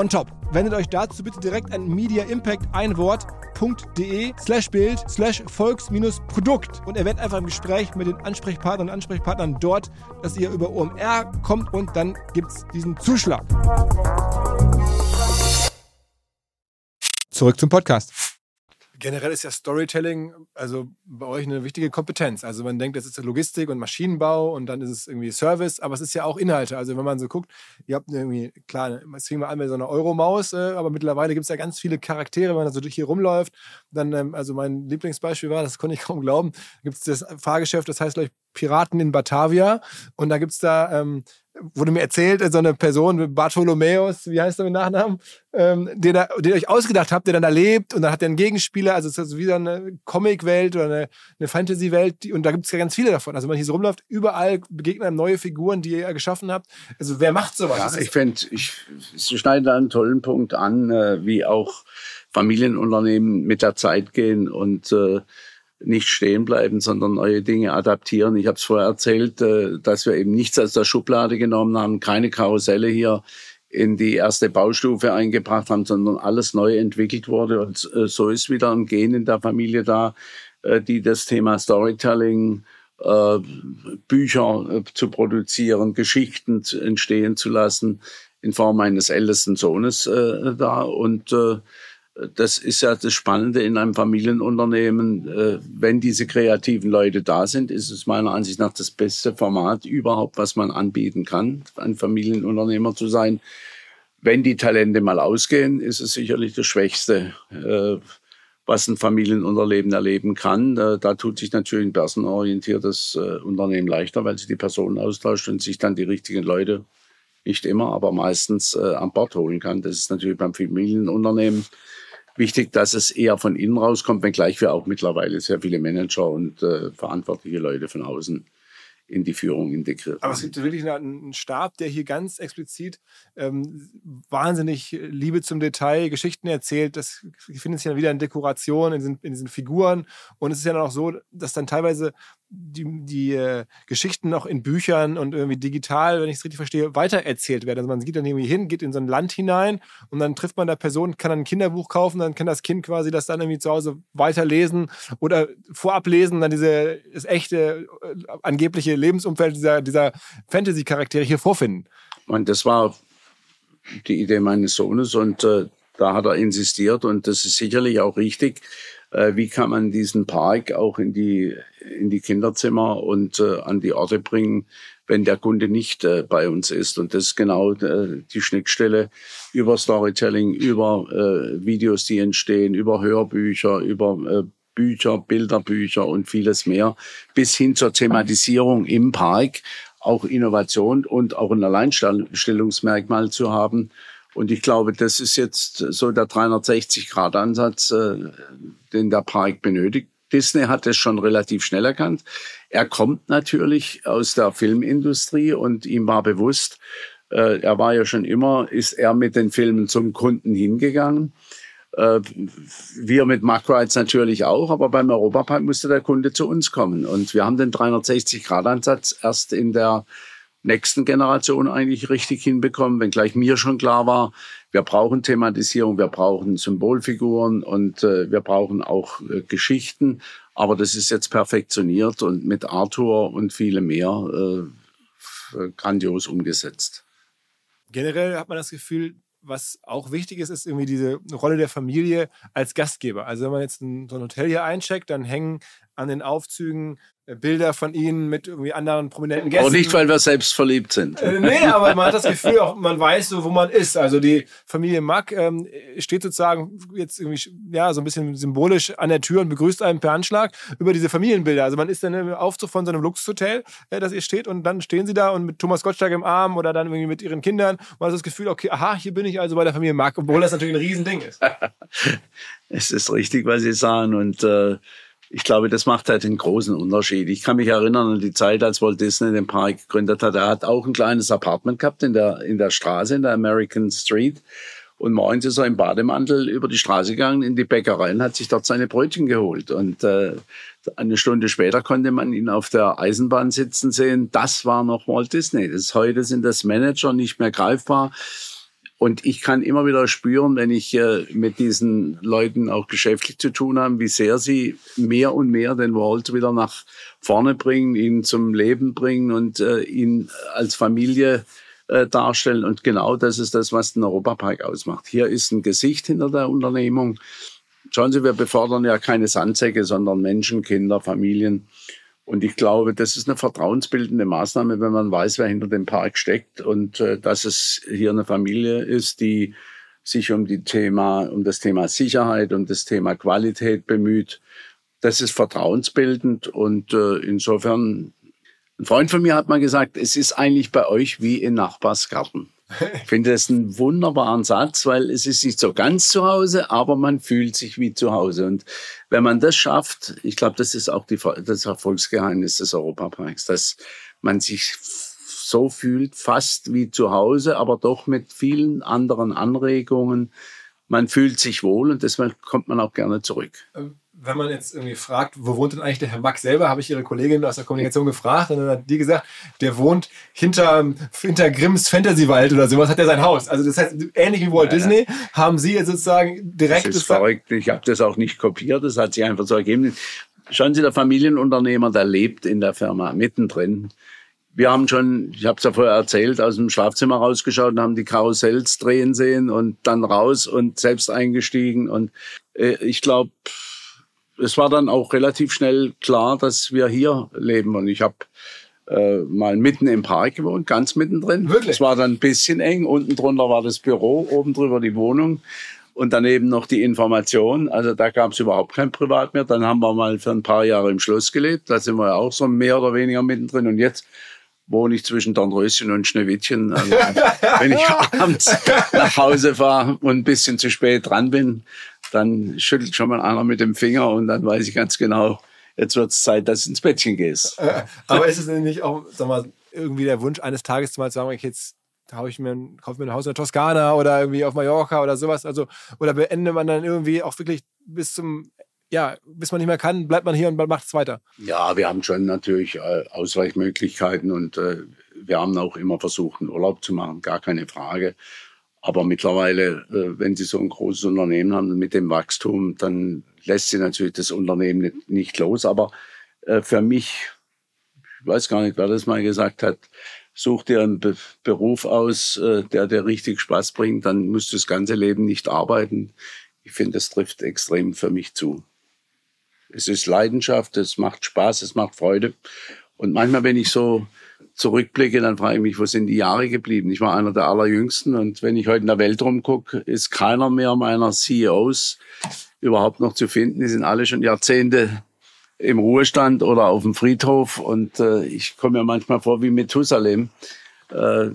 Speaker 1: on top. Wendet euch dazu bitte direkt an Media Impact ein Wort www.volks-produkt.de slash Bild slash Volks-Produkt und erwähnt einfach im Gespräch mit den Ansprechpartnern und Ansprechpartnern dort, dass ihr über OMR kommt und dann gibt es diesen Zuschlag. zurück zum Podcast generell ist ja Storytelling also bei euch eine wichtige Kompetenz. Also man denkt, das ist Logistik und Maschinenbau und dann ist es irgendwie Service, aber es ist ja auch Inhalte. Also wenn man so guckt, ihr habt irgendwie, klar, es fing mal an mit so einer Euromaus, äh, aber mittlerweile gibt es ja ganz viele Charaktere, wenn man so durch hier rumläuft. Dann, ähm, also mein Lieblingsbeispiel war, das konnte ich kaum glauben, gibt es das Fahrgeschäft, das heißt, glaube ich, Piraten in Batavia. Und da gibt es da ähm, wurde mir erzählt, so eine Person, Bartholomäus, wie heißt er mit Nachnamen, ähm, den, da, den ihr euch ausgedacht habt, der dann da lebt und dann hat er einen Gegenspieler, also es ist wie so eine Comic-Welt oder eine, eine Fantasy-Welt und da gibt es ja ganz viele davon. Also wenn man hier so rumläuft, überall begegnen einem neue Figuren, die ihr geschaffen habt. Also wer macht sowas?
Speaker 2: Ja, ich finde, ich, Sie schneiden da einen tollen Punkt an, äh, wie auch Familienunternehmen mit der Zeit gehen und äh, nicht stehen bleiben, sondern neue Dinge adaptieren. Ich habe es vorher erzählt, äh, dass wir eben nichts aus der Schublade genommen haben, keine Karusselle hier in die erste Baustufe eingebracht haben, sondern alles neu entwickelt wurde. Und äh, so ist wieder ein Gen in der Familie da, äh, die das Thema Storytelling, Bücher zu produzieren, Geschichten entstehen zu lassen in Form eines ältesten Sohnes da und das ist ja das Spannende in einem Familienunternehmen. Äh, wenn diese kreativen Leute da sind, ist es meiner Ansicht nach das beste Format überhaupt, was man anbieten kann, ein Familienunternehmer zu sein. Wenn die Talente mal ausgehen, ist es sicherlich das Schwächste, äh, was ein Familienunternehmen erleben kann. Da, da tut sich natürlich ein personenorientiertes äh, Unternehmen leichter, weil sich die Personen austauscht und sich dann die richtigen Leute nicht immer, aber meistens an Bord holen kann. Das ist natürlich beim Familienunternehmen wichtig, dass es eher von innen rauskommt, wenngleich wir auch mittlerweile sehr viele Manager und äh, verantwortliche Leute von außen in die Führung integriert.
Speaker 1: Aber es gibt wirklich einen Stab, der hier ganz explizit ähm, wahnsinnig Liebe zum Detail, Geschichten erzählt. Das findet sich dann wieder in Dekorationen, in diesen, in diesen Figuren. Und es ist ja dann auch so, dass dann teilweise die, die äh, Geschichten noch in Büchern und irgendwie digital, wenn ich es richtig verstehe, weitererzählt werden. Also man geht dann irgendwie hin, geht in so ein Land hinein und dann trifft man da Personen, kann dann ein Kinderbuch kaufen, dann kann das Kind quasi das dann irgendwie zu Hause weiterlesen oder vorab lesen, dann diese das echte, äh, angebliche Lebensumfeld dieser, dieser Fantasy-Charaktere hier vorfinden.
Speaker 2: Und das war die Idee meines Sohnes und äh, da hat er insistiert und das ist sicherlich auch richtig äh, wie kann man diesen Park auch in die, in die Kinderzimmer und äh, an die Orte bringen, wenn der Kunde nicht äh, bei uns ist. Und das ist genau äh, die Schnittstelle über Storytelling, über äh, Videos, die entstehen, über Hörbücher, über äh, Bücher, Bilderbücher und vieles mehr, bis hin zur Thematisierung im Park, auch Innovation und auch ein Alleinstellungsmerkmal zu haben und ich glaube, das ist jetzt so der 360-Grad-Ansatz, äh, den der Park benötigt. Disney hat es schon relativ schnell erkannt. Er kommt natürlich aus der Filmindustrie und ihm war bewusst, äh, er war ja schon immer, ist er mit den Filmen zum Kunden hingegangen. Äh, wir mit Macrides natürlich auch, aber beim Europapark musste der Kunde zu uns kommen. Und wir haben den 360-Grad-Ansatz erst in der nächsten Generation eigentlich richtig hinbekommen, wenngleich mir schon klar war, wir brauchen Thematisierung, wir brauchen Symbolfiguren und äh, wir brauchen auch äh, Geschichten. Aber das ist jetzt perfektioniert und mit Arthur und viele mehr äh, grandios umgesetzt.
Speaker 1: Generell hat man das Gefühl, was auch wichtig ist, ist irgendwie diese Rolle der Familie als Gastgeber. Also wenn man jetzt ein, so ein Hotel hier eincheckt, dann hängen an den Aufzügen äh, Bilder von ihnen mit irgendwie anderen prominenten Gästen.
Speaker 2: Auch nicht, weil wir selbst verliebt sind.
Speaker 1: Äh, nee, aber man hat das Gefühl, auch man weiß so, wo man ist. Also die Familie Mack ähm, steht sozusagen jetzt irgendwie ja so ein bisschen symbolisch an der Tür und begrüßt einen per Anschlag über diese Familienbilder. Also man ist dann im Aufzug von so einem Luxushotel, äh, das ihr steht und dann stehen sie da und mit Thomas Gottschalk im Arm oder dann irgendwie mit ihren Kindern. Man hat das Gefühl, okay, aha, hier bin ich also bei der Familie Mack, obwohl das natürlich ein Riesending ist.
Speaker 2: es ist richtig, was Sie sagen und äh ich glaube, das macht halt einen großen Unterschied. Ich kann mich erinnern an die Zeit, als Walt Disney den Park gegründet hat. Er hat auch ein kleines Apartment gehabt in der, in der Straße, in der American Street. Und morgens ist er im Bademantel über die Straße gegangen in die Bäckerei und hat sich dort seine Brötchen geholt. Und äh, eine Stunde später konnte man ihn auf der Eisenbahn sitzen sehen. Das war noch Walt Disney. Das, heute sind das Manager nicht mehr greifbar. Und ich kann immer wieder spüren, wenn ich äh, mit diesen Leuten auch geschäftlich zu tun habe, wie sehr sie mehr und mehr den Walt wieder nach vorne bringen, ihn zum Leben bringen und äh, ihn als Familie äh, darstellen. Und genau das ist das, was den Europapark ausmacht. Hier ist ein Gesicht hinter der Unternehmung. Schauen Sie, wir befördern ja keine Sandsäcke, sondern Menschen, Kinder, Familien. Und ich glaube, das ist eine vertrauensbildende Maßnahme, wenn man weiß, wer hinter dem Park steckt und äh, dass es hier eine Familie ist, die sich um die Thema, um das Thema Sicherheit und das Thema Qualität bemüht. Das ist vertrauensbildend und äh, insofern ein Freund von mir hat mal gesagt, es ist eigentlich bei euch wie in Nachbarsgarten. Ich finde das einen wunderbaren Satz, weil es ist nicht so ganz zu Hause, aber man fühlt sich wie zu Hause. Und wenn man das schafft, ich glaube, das ist auch die, das Erfolgsgeheimnis des Europaparks, dass man sich so fühlt, fast wie zu Hause, aber doch mit vielen anderen Anregungen. Man fühlt sich wohl und deshalb kommt man auch gerne zurück.
Speaker 1: Wenn man jetzt irgendwie fragt, wo wohnt denn eigentlich der Herr Max selber, habe ich Ihre Kollegin aus der Kommunikation gefragt und dann hat die gesagt, der wohnt hinter, hinter Grimms Fantasywald oder sowas, hat er sein Haus. Also das heißt, ähnlich wie Walt ja, Disney, haben Sie jetzt sozusagen direkt...
Speaker 2: Das ist verrückt, ich habe das auch nicht kopiert, das hat sich einfach so ergeben. Schauen Sie, der Familienunternehmer, der lebt in der Firma mittendrin. Wir haben schon, ich habe es ja vorher erzählt, aus dem Schlafzimmer rausgeschaut und haben die Karussells drehen sehen und dann raus und selbst eingestiegen. Und äh, ich glaube, es war dann auch relativ schnell klar, dass wir hier leben. Und ich habe äh, mal mitten im Park gewohnt, ganz mittendrin. Wirklich? Es war dann ein bisschen eng. Unten drunter war das Büro, oben drüber die Wohnung und daneben noch die Information. Also da gab es überhaupt kein Privat mehr. Dann haben wir mal für ein paar Jahre im Schloss gelebt. Da sind wir ja auch so mehr oder weniger mittendrin. Und jetzt wohne ich zwischen Dornröschen und Schneewittchen. Also, wenn ich abends nach Hause fahre und ein bisschen zu spät dran bin, dann schüttelt schon mal einer mit dem Finger und dann weiß ich ganz genau, jetzt wird es Zeit, dass du ins Bettchen gehst.
Speaker 1: Äh, aber ist es nicht auch, sag mal, irgendwie der Wunsch eines Tages mal zu sagen, ich jetzt hau ich mir ein, kaufe mir ein Haus in der Toskana oder irgendwie auf Mallorca oder sowas, also oder beendet man dann irgendwie auch wirklich bis zum ja, bis man nicht mehr kann, bleibt man hier und macht es weiter.
Speaker 2: Ja, wir haben schon natürlich äh, Ausweichmöglichkeiten und äh, wir haben auch immer versucht, einen Urlaub zu machen, gar keine Frage. Aber mittlerweile, äh, wenn Sie so ein großes Unternehmen haben mit dem Wachstum, dann lässt Sie natürlich das Unternehmen nicht, los. Aber für mich, ich weiß gar nicht, wer das mal gesagt hat, such dir einen Be Beruf aus, der dir richtig Spaß bringt, dann musst du das ganze Leben nicht arbeiten. Ich finde, das trifft extrem für mich zu. Es ist Leidenschaft, es macht Spaß, es macht Freude. Und manchmal, wenn ich so zurückblicke, dann frage ich mich, wo sind die Jahre geblieben? Ich war einer der allerjüngsten und wenn ich heute in der Welt rumgucke, ist keiner mehr meiner CEOs überhaupt noch zu finden. Die sind alle schon Jahrzehnte im Ruhestand oder auf dem Friedhof und äh, ich komme mir manchmal vor wie Methusalem. Äh,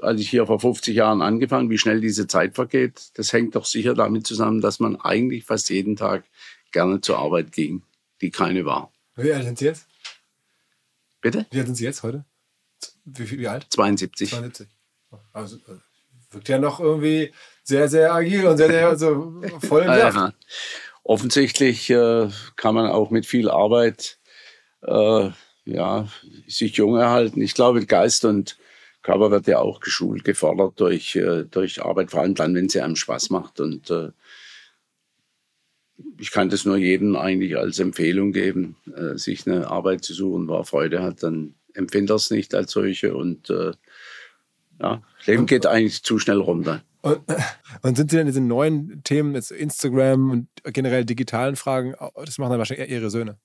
Speaker 2: als ich hier vor 50 Jahren angefangen, wie schnell diese Zeit vergeht, das hängt doch sicher damit zusammen, dass man eigentlich fast jeden Tag gerne zur Arbeit ging, die keine war.
Speaker 1: Wie alt sind Sie jetzt?
Speaker 2: Bitte?
Speaker 1: Wie alt sind Sie jetzt heute? Wie, wie alt?
Speaker 2: 72.
Speaker 1: 72. Also äh, wirkt ja noch irgendwie sehr, sehr agil und sehr, sehr also voll im ja,
Speaker 2: Offensichtlich äh, kann man auch mit viel Arbeit äh, ja, sich jung erhalten. Ich glaube, Geist und Körper wird ja auch geschult, gefordert durch, äh, durch Arbeit, vor allem dann, wenn sie einem Spaß macht. Und äh, ich kann das nur jedem eigentlich als Empfehlung geben, äh, sich eine Arbeit zu suchen, wo er Freude hat, dann empfindet er es nicht als solche und äh, ja, Leben geht eigentlich zu schnell runter.
Speaker 1: Und, und, sind Sie denn diese neuen Themen, jetzt Instagram und generell digitalen Fragen, das machen dann wahrscheinlich eher Ihre Söhne?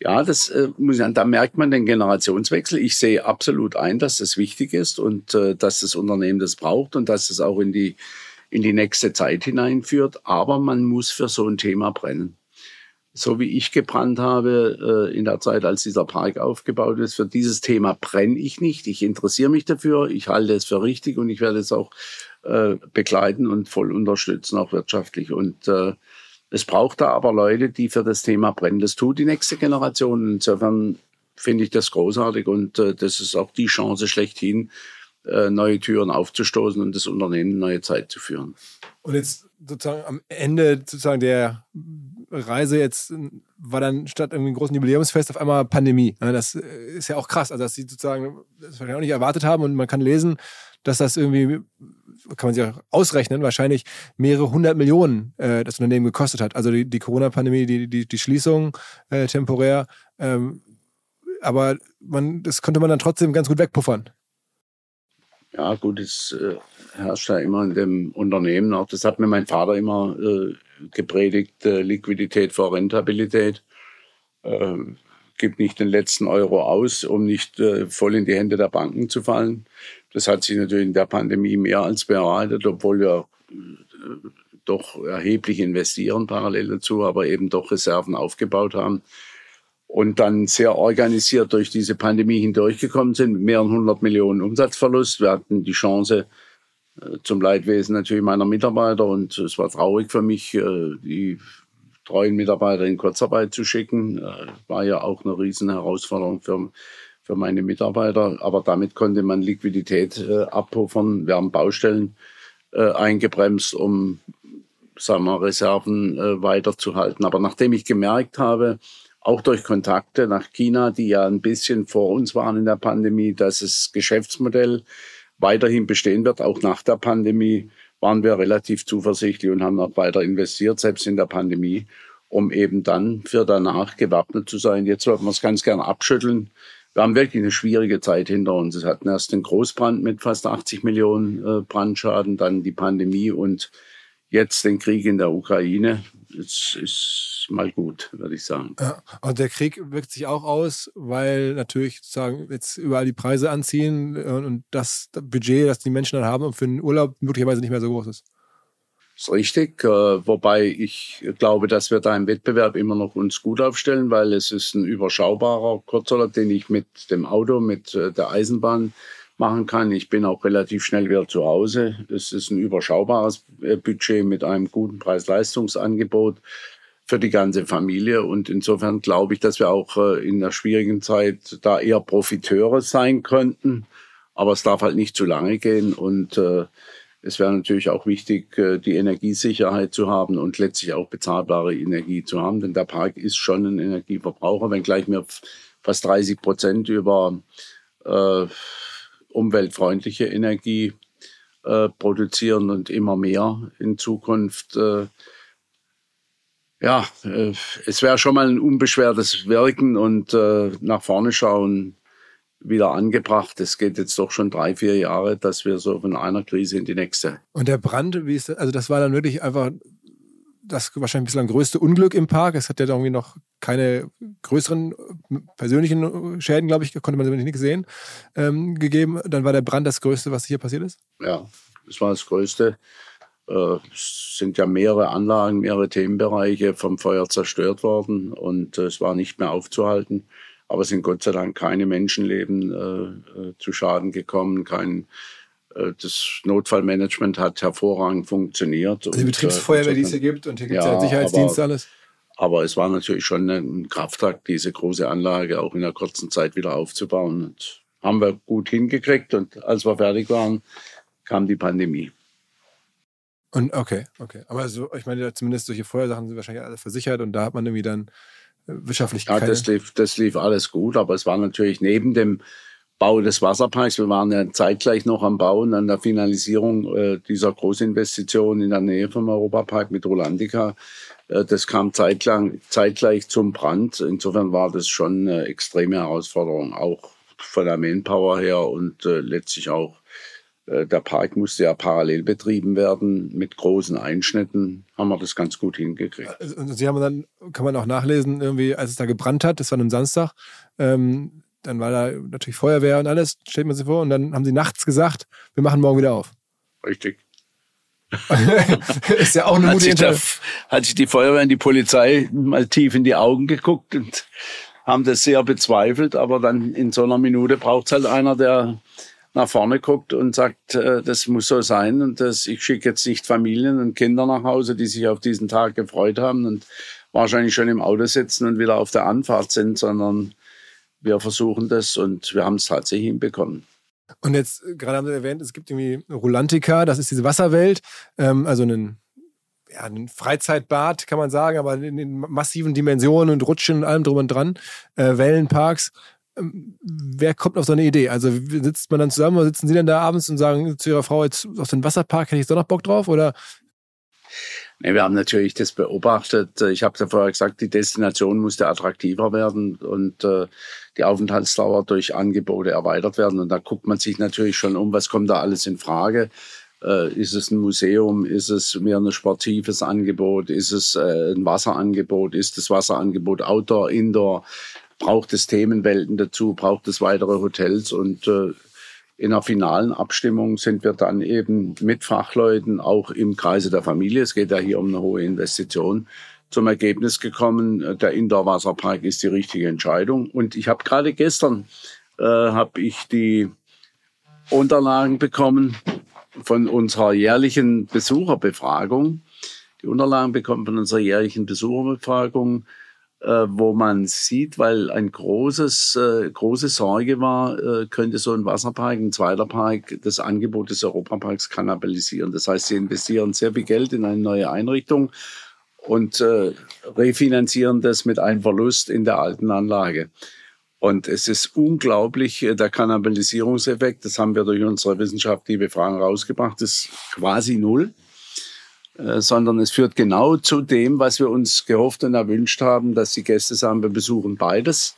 Speaker 2: Ja, das äh, muss ich sagen, da merkt man den Generationswechsel. Ich sehe absolut ein, dass das wichtig ist und äh, dass das Unternehmen das braucht und dass es auch in die in die nächste Zeit hineinführt. Aber man muss für so ein Thema brennen. So wie ich gebrannt habe äh, in der Zeit, als dieser Park aufgebaut ist, für dieses Thema brenne ich nicht. Ich interessiere mich dafür, ich halte es für richtig und ich werde es auch äh, begleiten und voll unterstützen, auch wirtschaftlich. Und äh, es braucht da aber Leute, die für das Thema brennen. Das tut die nächste Generation. Insofern finde ich das großartig und äh, das ist auch die Chance schlechthin, neue Türen aufzustoßen und das Unternehmen neue Zeit zu führen.
Speaker 1: Und jetzt sozusagen am Ende sozusagen der Reise jetzt war dann statt irgendwie einem großen Jubiläumsfest auf einmal Pandemie. Das äh, ist ja auch krass, also dass sie sozusagen das wahrscheinlich auch nicht erwartet haben und man kann lesen, dass das irgendwie kann man sich auch ausrechnen, wahrscheinlich mehrere hundert Millionen äh, das Unternehmen gekostet hat. Also die, die Corona-Pandemie, die, die, die Schließung äh, temporär. Ähm, aber man, das konnte man dann trotzdem ganz gut wegpuffern.
Speaker 2: Ja, gut, es äh, herrscht ja immer in dem Unternehmen auch. Das hat mir mein Vater immer äh, gepredigt, äh, Liquidität vor Rentabilität. Äh, gibt nicht den letzten Euro aus, um nicht äh, voll in die Hände der Banken zu fallen. Das hat sich natürlich in der Pandemie mehr als bereitet, obwohl wir äh, doch erheblich investieren parallel dazu, aber eben doch Reserven aufgebaut haben und dann sehr organisiert durch diese Pandemie hindurchgekommen sind, mit mehreren hundert Millionen Umsatzverlust. Wir hatten die Chance, äh, zum Leidwesen natürlich meiner Mitarbeiter und es war traurig für mich, äh, die treuen Mitarbeiter in Kurzarbeit zu schicken. Äh, war ja auch eine riesen Herausforderung für, für meine Mitarbeiter, aber damit konnte man Liquidität abpuffern. Wir haben Baustellen eingebremst, um sagen wir, Reserven weiterzuhalten. Aber nachdem ich gemerkt habe, auch durch Kontakte nach China, die ja ein bisschen vor uns waren in der Pandemie, dass das Geschäftsmodell weiterhin bestehen wird, auch nach der Pandemie, waren wir relativ zuversichtlich und haben auch weiter investiert, selbst in der Pandemie, um eben dann für danach gewappnet zu sein. Jetzt wollten wir es ganz gern abschütteln. Wir haben wirklich eine schwierige Zeit hinter uns. Es hatten erst den Großbrand mit fast 80 Millionen äh, Brandschaden, dann die Pandemie und jetzt den Krieg in der Ukraine. Es ist mal gut, würde ich sagen.
Speaker 1: Ja, und der Krieg wirkt sich auch aus, weil natürlich sozusagen jetzt überall die Preise anziehen und das Budget, das die Menschen dann haben, für den Urlaub möglicherweise nicht mehr so groß ist.
Speaker 2: Das ist richtig, äh, wobei ich glaube, dass wir da im Wettbewerb immer noch uns gut aufstellen, weil es ist ein überschaubarer Kurzurlaub, den ich mit dem Auto, mit äh, der Eisenbahn machen kann. Ich bin auch relativ schnell wieder zu Hause. Es ist ein überschaubares äh, Budget mit einem guten Preis-Leistungsangebot für die ganze Familie. Und insofern glaube ich, dass wir auch äh, in der schwierigen Zeit da eher Profiteure sein könnten. Aber es darf halt nicht zu lange gehen. Und äh, es wäre natürlich auch wichtig, die Energiesicherheit zu haben und letztlich auch bezahlbare Energie zu haben. Denn der Park ist schon ein Energieverbraucher, wenngleich wir fast 30 Prozent über äh, umweltfreundliche Energie äh, produzieren und immer mehr in Zukunft. Äh, ja, äh, es wäre schon mal ein unbeschwertes Wirken und äh, nach vorne schauen wieder angebracht. Es geht jetzt doch schon drei, vier Jahre, dass wir so von einer Krise in die nächste.
Speaker 1: Und der Brand, wie ist das? Also das war dann wirklich einfach das wahrscheinlich bislang größte Unglück im Park. Es hat ja irgendwie noch keine größeren äh, persönlichen Schäden, glaube ich, konnte man nicht sehen, ähm, gegeben. Dann war der Brand das Größte, was hier passiert ist?
Speaker 2: Ja, das war das Größte. Äh, es sind ja mehrere Anlagen, mehrere Themenbereiche vom Feuer zerstört worden und äh, es war nicht mehr aufzuhalten. Aber es sind Gott sei Dank keine Menschenleben äh, äh zu Schaden gekommen, kein äh, das Notfallmanagement hat hervorragend funktioniert.
Speaker 1: Also die Betriebsfeuerwehr, die es hier gibt und hier gibt es ja, ja Sicherheitsdienste
Speaker 2: aber,
Speaker 1: alles.
Speaker 2: Aber es war natürlich schon ein Kraftakt, diese große Anlage auch in einer kurzen Zeit wieder aufzubauen. Und haben wir gut hingekriegt und als wir fertig waren, kam die Pandemie.
Speaker 1: Und okay, okay. Aber so, ich meine, zumindest solche Feuersachen sind wahrscheinlich alle versichert und da hat man irgendwie dann äh, wirtschaftlich
Speaker 2: Ja, das lief, das lief alles gut, aber es war natürlich neben dem Bau des Wasserparks. Wir waren ja zeitgleich noch am Bauen, an der Finalisierung äh, dieser Großinvestition in der Nähe vom Europapark mit Rolandica. Äh, das kam zeitlang, zeitgleich zum Brand. Insofern war das schon eine extreme Herausforderung, auch von der Manpower her und äh, letztlich auch äh, der Park musste ja parallel betrieben werden mit großen Einschnitten. Haben wir das ganz gut hingekriegt.
Speaker 1: Also, Sie haben dann, kann man auch nachlesen, irgendwie, als es da gebrannt hat, das war am Samstag, ähm, dann war da natürlich Feuerwehr und alles, stellt man sich vor. Und dann haben sie nachts gesagt, wir machen morgen wieder auf.
Speaker 2: Richtig.
Speaker 1: ist ja auch eine gute
Speaker 2: Entscheidung. Hat sich die Feuerwehr und die Polizei mal tief in die Augen geguckt und haben das sehr bezweifelt. Aber dann in so einer Minute braucht es halt einer, der nach vorne guckt und sagt, äh, das muss so sein und das, ich schicke jetzt nicht Familien und Kinder nach Hause, die sich auf diesen Tag gefreut haben und wahrscheinlich schon im Auto sitzen und wieder auf der Anfahrt sind, sondern wir versuchen das und wir haben es tatsächlich hinbekommen.
Speaker 1: Und jetzt, äh, gerade haben Sie erwähnt, es gibt irgendwie Rulantica, das ist diese Wasserwelt, ähm, also einen, ja, ein Freizeitbad, kann man sagen, aber in, in, massiven Dimensionen und Rutschen und allem drum und dran, äh, Wellenparks. Ähm, wer kommt auf so eine Idee? Also sitzt man dann zusammen oder sitzen Sie denn da abends und sagen zu Ihrer Frau, jetzt auf den Wasserpark hätte ich doch noch Bock drauf? Oder
Speaker 2: wir haben natürlich das beobachtet. Ich habe ja vorher gesagt, die Destination musste attraktiver werden und äh, die Aufenthaltsdauer durch Angebote erweitert werden. Und da guckt man sich natürlich schon um, was kommt da alles in Frage. Äh, ist es ein Museum? Ist es mehr ein sportives Angebot? Ist es äh, ein Wasserangebot? Ist das Wasserangebot Outdoor, Indoor? Braucht es Themenwelten dazu? Braucht es weitere Hotels? Und äh, in einer finalen Abstimmung sind wir dann eben mit Fachleuten auch im Kreise der Familie, es geht ja hier um eine hohe Investition, zum Ergebnis gekommen, der Indoor-Wasserpark ist die richtige Entscheidung. Und ich habe gerade gestern äh, habe ich die Unterlagen bekommen von unserer jährlichen Besucherbefragung. Die Unterlagen bekommen von unserer jährlichen Besucherbefragung wo man sieht, weil ein großes, äh, große Sorge war, äh, könnte so ein Wasserpark, ein zweiter Park, das Angebot des Europaparks kannibalisieren. Das heißt, sie investieren sehr viel Geld in eine neue Einrichtung und äh, refinanzieren das mit einem Verlust in der alten Anlage. Und es ist unglaublich, äh, der Kannibalisierungseffekt, das haben wir durch unsere wissenschaftliche Befragung rausgebracht, ist quasi null. Äh, sondern es führt genau zu dem, was wir uns gehofft und erwünscht haben, dass die Gäste sagen, wir besuchen beides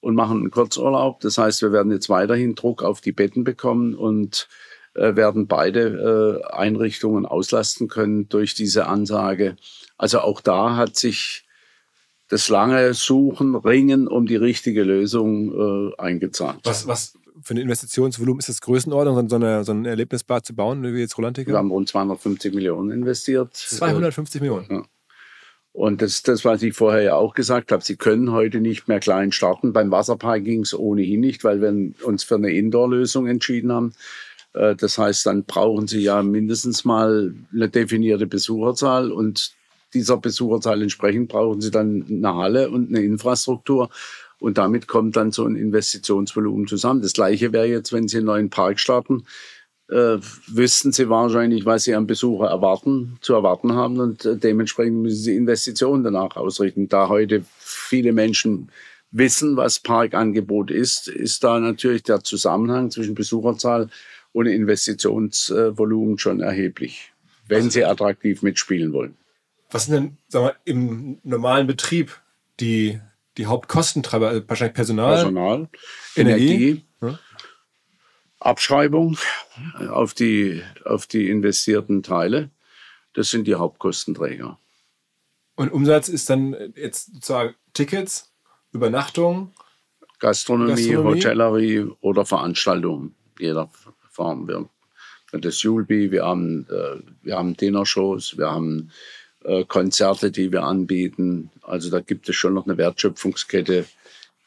Speaker 2: und machen einen Kurzurlaub. Das heißt, wir werden jetzt weiterhin Druck auf die Betten bekommen und äh, werden beide äh, Einrichtungen auslasten können durch diese Ansage. Also auch da hat sich das lange Suchen, Ringen um die richtige Lösung äh, eingezahlt.
Speaker 1: Was, was für ein Investitionsvolumen ist das Größenordnung, so, eine, so ein Erlebnisbad zu bauen, wie jetzt Rolantica?
Speaker 2: Wir haben rund 250 Millionen investiert.
Speaker 1: 250 Millionen? Ja.
Speaker 2: Und das ist das, was ich vorher ja auch gesagt habe. Sie können heute nicht mehr klein starten. Beim Wasserpark ging es ohnehin nicht, weil wir uns für eine Indoor-Lösung entschieden haben. Äh, das heißt, dann brauchen Sie ja mindestens mal eine definierte Besucherzahl und dieser Besucherzahl entsprechend brauchen Sie dann eine Halle und eine Infrastruktur. Und damit kommt dann so ein Investitionsvolumen zusammen. Das gleiche wäre jetzt, wenn Sie einen neuen Park starten, äh, wüssten Sie wahrscheinlich, was Sie am Besucher erwarten, zu erwarten haben und äh, dementsprechend müssen Sie Investitionen danach ausrichten. Da heute viele Menschen wissen, was Parkangebot ist, ist da natürlich der Zusammenhang zwischen Besucherzahl und Investitionsvolumen schon erheblich, wenn Sie attraktiv mitspielen wollen.
Speaker 1: Was sind denn sagen wir, im normalen Betrieb die die Hauptkostentreiber, also wahrscheinlich Personal,
Speaker 2: Personal Energie, Energie ja. Abschreibung auf die, auf die investierten Teile. Das sind die Hauptkostenträger.
Speaker 1: Und Umsatz ist dann jetzt sozusagen Tickets, Übernachtung,
Speaker 2: Gastronomie, Gastronomie, Hotellerie oder Veranstaltungen jeder Form. Wir das Julbi, wir haben, äh, wir haben Dinnershows, wir haben Konzerte, die wir anbieten. Also da gibt es schon noch eine Wertschöpfungskette,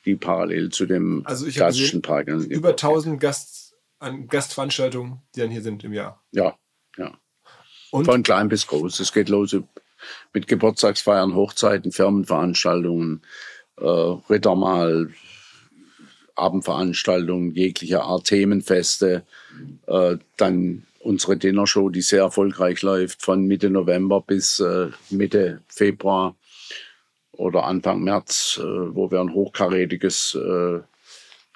Speaker 2: die parallel zu dem
Speaker 1: also ich klassischen Park. Über 1000 Gast, an Gastveranstaltungen, die dann hier sind im Jahr.
Speaker 2: Ja, ja. Und? Von klein bis groß. Es geht los mit Geburtstagsfeiern, Hochzeiten, Firmenveranstaltungen, äh, Rittermahl, Abendveranstaltungen jeglicher Art, Themenfeste, äh, dann unsere Dinnershow, die sehr erfolgreich läuft, von Mitte November bis äh, Mitte Februar oder Anfang März, äh, wo wir ein hochkarätiges äh,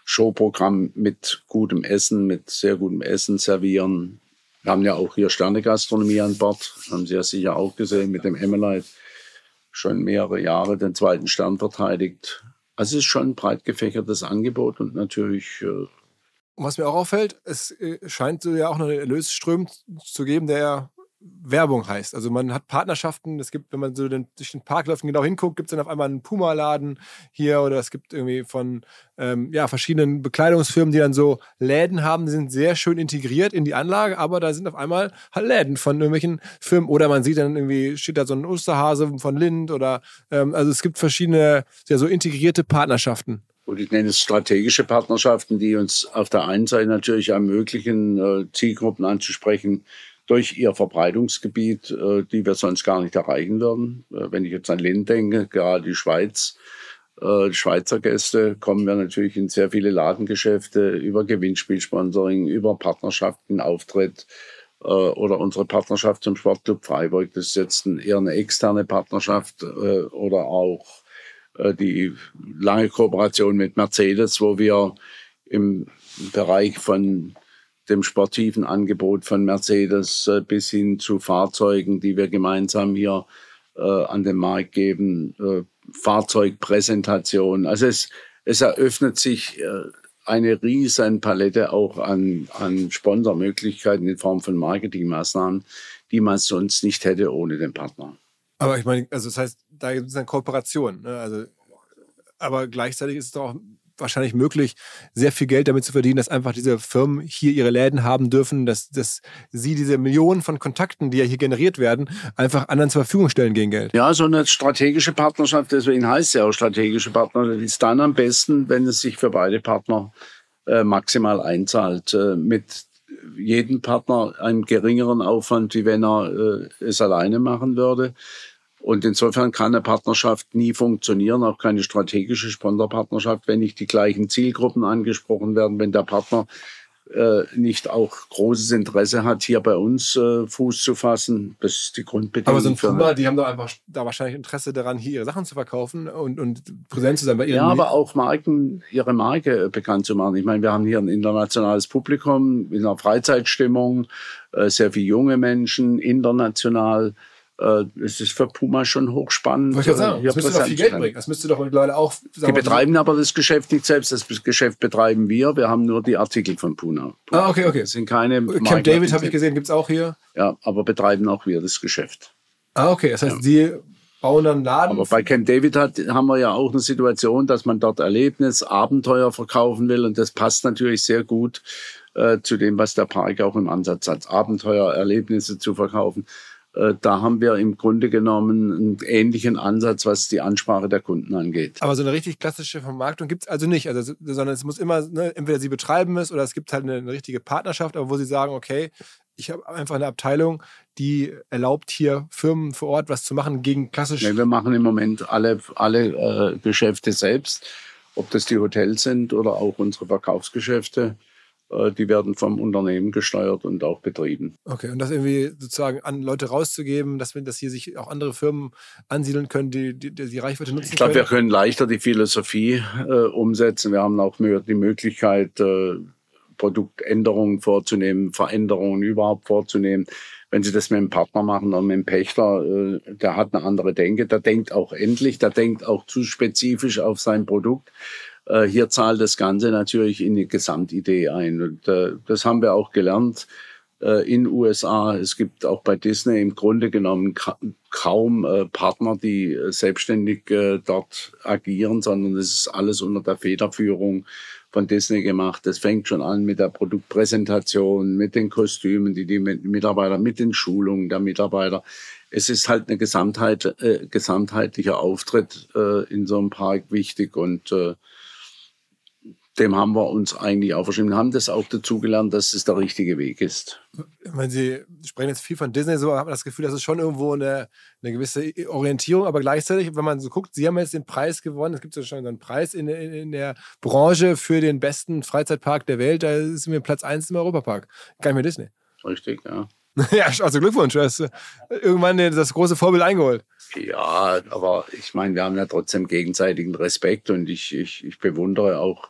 Speaker 2: Showprogramm mit gutem Essen, mit sehr gutem Essen servieren. Wir haben ja auch hier Sternegastronomie an Bord, haben Sie ja sicher auch gesehen, mit dem Emmelite schon mehrere Jahre den zweiten Stern verteidigt. Also es ist schon ein breit gefächertes Angebot und natürlich äh,
Speaker 1: und was mir auch auffällt, es äh, scheint so ja auch noch einen Erlösström zu geben, der Werbung heißt. Also man hat Partnerschaften, es gibt, wenn man so den, durch den Park läuft und genau hinguckt, gibt es dann auf einmal einen Puma-Laden hier oder es gibt irgendwie von ähm, ja, verschiedenen Bekleidungsfirmen, die dann so Läden haben, die sind sehr schön integriert in die Anlage, aber da sind auf einmal halt Läden von irgendwelchen Firmen oder man sieht dann irgendwie, steht da so ein Osterhase von Lind oder ähm, also es gibt verschiedene, ja, so integrierte Partnerschaften
Speaker 2: und ich nenne es strategische Partnerschaften, die uns auf der einen Seite natürlich ermöglichen, äh, Zielgruppen anzusprechen durch ihr Verbreitungsgebiet, äh, die wir sonst gar nicht erreichen würden. Äh, wenn ich jetzt an Lind denke, gerade die Schweiz, die Schweizer Gäste kommen wir natürlich in sehr viele Ladengeschäfte über Gewinnspielsponsoring, über Partnerschaften, Auftritt oder unsere Partnerschaft zum Sportclub Freiburg. Das ist jetzt eher eine externe Partnerschaft oder auch die lange Kooperation mit Mercedes, wo wir im Bereich von dem sportiven Angebot von Mercedes äh, bis hin zu Fahrzeugen, die wir gemeinsam hier äh, an den Markt geben, äh, Fahrzeugpräsentation. Also es, es eröffnet sich äh, eine riesen Palette auch an, an Sponsormöglichkeiten in Form von Marketingmaßnahmen, die man sonst nicht hätte ohne den Partner.
Speaker 1: Aber ich meine, also das heißt, da gibt es eine Kooperation. Ne? Also, aber gleichzeitig ist es doch auch wahrscheinlich möglich, sehr viel Geld damit zu verdienen, dass einfach diese Firmen hier ihre Läden haben dürfen, dass, dass sie diese Millionen von Kontakten, die ja hier generiert werden, einfach anderen zur Verfügung stellen gegen Geld.
Speaker 2: Ja, so eine strategische Partnerschaft, deswegen heißt ja auch strategische Partnerschaft, ist dann am besten, wenn es sich für beide Partner äh, maximal einzahlt. Äh, mit jedem Partner einem geringeren Aufwand, wie wenn er äh, es alleine machen würde. Und insofern kann eine Partnerschaft nie funktionieren, auch keine strategische Sponsorpartnerschaft, wenn nicht die gleichen Zielgruppen angesprochen werden, wenn der Partner äh, nicht auch großes Interesse hat, hier bei uns äh, Fuß zu fassen. Das ist die Grundbedingung.
Speaker 1: Aber so ein Puma, die haben doch einfach da wahrscheinlich Interesse daran, hier ihre Sachen zu verkaufen und, und präsent zu sein bei ihren
Speaker 2: Ja, aber auch Marken, ihre Marke bekannt zu machen. Ich meine, wir haben hier ein internationales Publikum in einer Freizeitstimmung, äh, sehr viele junge Menschen, international äh, es ist für Puma schon hochspannend.
Speaker 1: Wollte ich sagen, das müsste doch viel Geld bringen. Das müsste doch mittlerweile auch.
Speaker 2: Die betreiben aber das Geschäft nicht selbst. Das Geschäft betreiben wir. Wir haben nur die Artikel von Puma.
Speaker 1: Ah, okay, okay.
Speaker 2: Das sind keine.
Speaker 1: Camp David habe ich gesehen, gibt es auch hier.
Speaker 2: Ja, aber betreiben auch wir das Geschäft.
Speaker 1: Ah, okay. Das heißt, ja. Sie bauen dann Laden.
Speaker 2: Aber bei Camp David hat, haben wir ja auch eine Situation, dass man dort Erlebnis, Abenteuer verkaufen will. Und das passt natürlich sehr gut äh, zu dem, was der Park auch im Ansatz hat. Abenteuer, Erlebnisse zu verkaufen. Äh, da haben wir im Grunde genommen einen ähnlichen Ansatz, was die Ansprache der Kunden angeht.
Speaker 1: Aber so eine richtig klassische Vermarktung gibt es also nicht, also, sondern es muss immer, ne, entweder sie betreiben es oder es gibt halt eine, eine richtige Partnerschaft, aber wo sie sagen, okay, ich habe einfach eine Abteilung, die erlaubt hier Firmen vor Ort was zu machen gegen klassische.
Speaker 2: Nee, wir machen im Moment alle, alle äh, Geschäfte selbst, ob das die Hotels sind oder auch unsere Verkaufsgeschäfte. Äh, die werden vom Unternehmen gesteuert und auch betrieben.
Speaker 1: Okay, und das irgendwie sozusagen an Leute rauszugeben, dass, dass hier sich auch andere Firmen ansiedeln können, die die, die Reichweite nutzen
Speaker 2: Ich glaube, wir können leichter die Philosophie äh, umsetzen. Wir haben auch die Möglichkeit, äh, Produktänderungen vorzunehmen, Veränderungen überhaupt vorzunehmen. Wenn Sie das mit einem Partner machen oder mit einem Pächter, äh, der hat eine andere Denke, der denkt auch endlich, der denkt auch zu spezifisch auf sein Produkt. Äh, hier zahlt das Ganze natürlich in die Gesamtidee ein. Und äh, das haben wir auch gelernt äh, in USA. Es gibt auch bei Disney im Grunde genommen ka kaum äh, Partner, die äh, selbstständig äh, dort agieren, sondern es ist alles unter der Federführung von Disney gemacht. Das fängt schon an mit der Produktpräsentation, mit den Kostümen, die die Mitarbeiter, mit den Schulungen der Mitarbeiter. Es ist halt eine Gesamtheit, äh, gesamtheitlicher Auftritt äh, in so einem Park wichtig und äh, dem haben wir uns eigentlich auch verschrieben, haben das auch dazugelernt, dass es der richtige Weg ist.
Speaker 1: Meine, Sie sprechen jetzt viel von Disney, so habe das Gefühl, das ist schon irgendwo eine, eine, gewisse Orientierung, aber gleichzeitig, wenn man so guckt, Sie haben jetzt den Preis gewonnen, es gibt ja schon einen Preis in, in, in, der Branche für den besten Freizeitpark der Welt, da ist mir Platz 1 im Europapark, gar nicht mehr Disney.
Speaker 2: Richtig, ja.
Speaker 1: ja, also Glückwunsch, du hast irgendwann das große Vorbild eingeholt.
Speaker 2: Ja, aber ich meine, wir haben ja trotzdem gegenseitigen Respekt und ich, ich, ich bewundere auch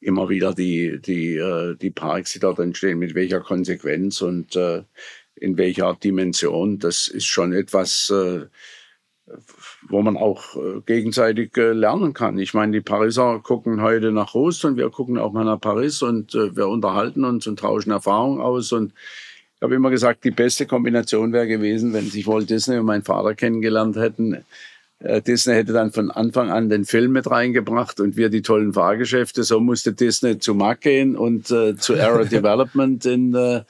Speaker 2: immer wieder die, die, äh, die Parks, die dort entstehen, mit welcher Konsequenz und äh, in welcher Dimension. Das ist schon etwas, wo man auch gegenseitig lernen kann. Ich meine, die Pariser gucken heute nach Rust und wir gucken auch mal nach Paris und wir unterhalten uns und tauschen Erfahrungen aus und ich habe immer gesagt, die beste Kombination wäre gewesen, wenn sich Walt Disney und mein Vater kennengelernt hätten. Äh, Disney hätte dann von Anfang an den Film mit reingebracht und wir die tollen Fahrgeschäfte. So musste Disney zu Mack gehen und äh, zu Aero Development in, äh,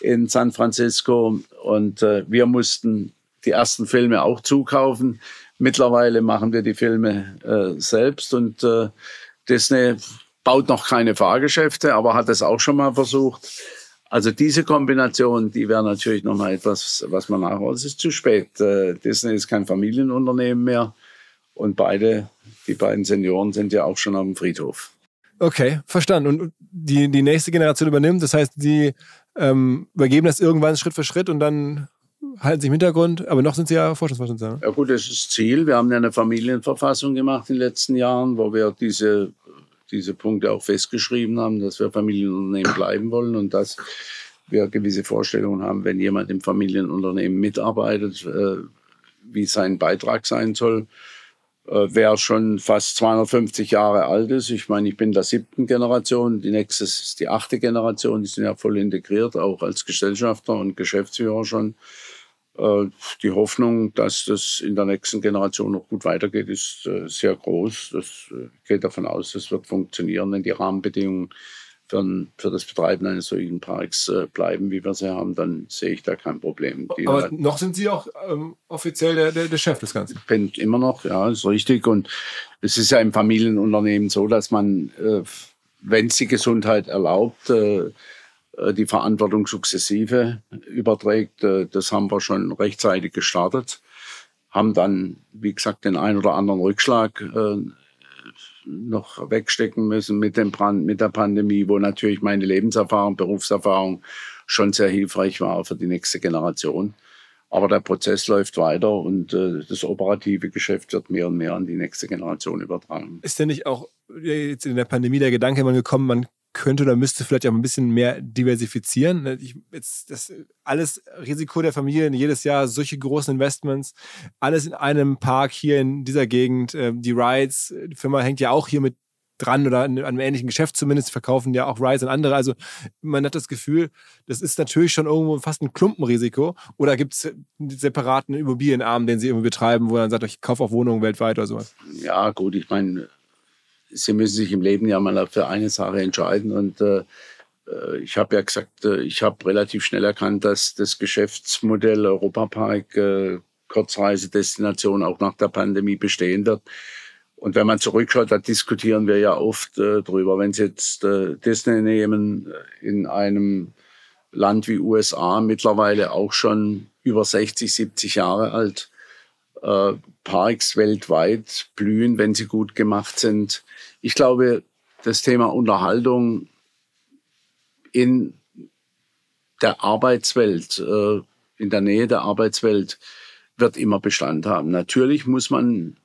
Speaker 2: in San Francisco. Und äh, wir mussten die ersten Filme auch zukaufen. Mittlerweile machen wir die Filme äh, selbst und äh, Disney baut noch keine Fahrgeschäfte, aber hat es auch schon mal versucht. Also diese Kombination, die wäre natürlich nochmal etwas, was man nachholt. Es ist zu spät. Äh, Disney ist kein Familienunternehmen mehr. Und beide, die beiden Senioren sind ja auch schon am Friedhof.
Speaker 1: Okay, verstanden. Und die, die nächste Generation übernimmt, das heißt, die ähm, übergeben das irgendwann Schritt für Schritt und dann halten sie im Hintergrund, aber noch sind sie ja Forschungsvorsitzender.
Speaker 2: Ja gut, das ist das Ziel. Wir haben ja eine Familienverfassung gemacht in den letzten Jahren, wo wir diese diese Punkte auch festgeschrieben haben, dass wir Familienunternehmen bleiben wollen und dass wir gewisse Vorstellungen haben, wenn jemand im Familienunternehmen mitarbeitet, äh, wie sein Beitrag sein soll. Äh, wer schon fast 250 Jahre alt ist, ich meine, ich bin der siebten Generation, die nächste ist die achte Generation, die sind ja voll integriert, auch als Gesellschafter und Geschäftsführer schon. Äh, die Hoffnung, dass das in der nächsten Generation noch gut weitergeht, ist äh, sehr groß. Das geht davon aus, das wird funktionieren, wenn die Rahmenbedingungen für, für das Betreiben eines solchen Parks äh, bleiben, wie wir sie haben, dann sehe ich da kein Problem.
Speaker 1: Die Aber noch sind Sie auch ähm, offiziell der, der, der, Chef des Ganzen? Ich
Speaker 2: bin immer noch, ja, ist richtig. Und es ist ja im Familienunternehmen so, dass man, äh, wenn es die Gesundheit erlaubt, äh, äh die Verantwortung sukzessive überträgt. Äh, das haben wir schon rechtzeitig gestartet haben dann, wie gesagt, den ein oder anderen Rückschlag äh, noch wegstecken müssen mit, dem Brand, mit der Pandemie, wo natürlich meine Lebenserfahrung, Berufserfahrung schon sehr hilfreich war für die nächste Generation. Aber der Prozess läuft weiter und äh, das operative Geschäft wird mehr und mehr an die nächste Generation übertragen.
Speaker 1: Ist denn nicht auch jetzt in der Pandemie der Gedanke mal gekommen, man könnte oder müsste vielleicht auch ein bisschen mehr diversifizieren. Ne, ich, jetzt das alles Risiko der Familien, jedes Jahr solche großen Investments, alles in einem Park hier in dieser Gegend. Ähm, die Rides, die Firma hängt ja auch hier mit dran oder an einem ähnlichen Geschäft zumindest, verkaufen ja auch Rides und andere. Also man hat das Gefühl, das ist natürlich schon irgendwo fast ein Klumpenrisiko. Oder gibt es einen separaten Immobilienarm, den sie irgendwie betreiben, wo dann sagt, ich kaufe auch Wohnungen weltweit oder sowas?
Speaker 2: Ja, gut, ich meine, Sie müssen sich im Leben ja mal für eine Sache entscheiden. Und äh, äh ich habe ja gesagt, äh, ich habe relativ schnell erkannt, dass das Geschäftsmodell Europapark äh, Kurzreisedestination auch nach der Pandemie bestehen wird. Und wenn man zurückschaut, da diskutieren wir ja oft äh, drüber. Wenn Sie jetzt äh, Disney nehmen, äh, in einem Land wie USA mittlerweile auch schon über 60, 70 Jahre alt, äh, Parks weltweit blühen, wenn sie gut gemacht sind. Ich glaube, das Thema Unterhaltung in der Arbeitswelt, äh, in der Nähe der Arbeitswelt, wird immer Bestand haben. Natürlich muss man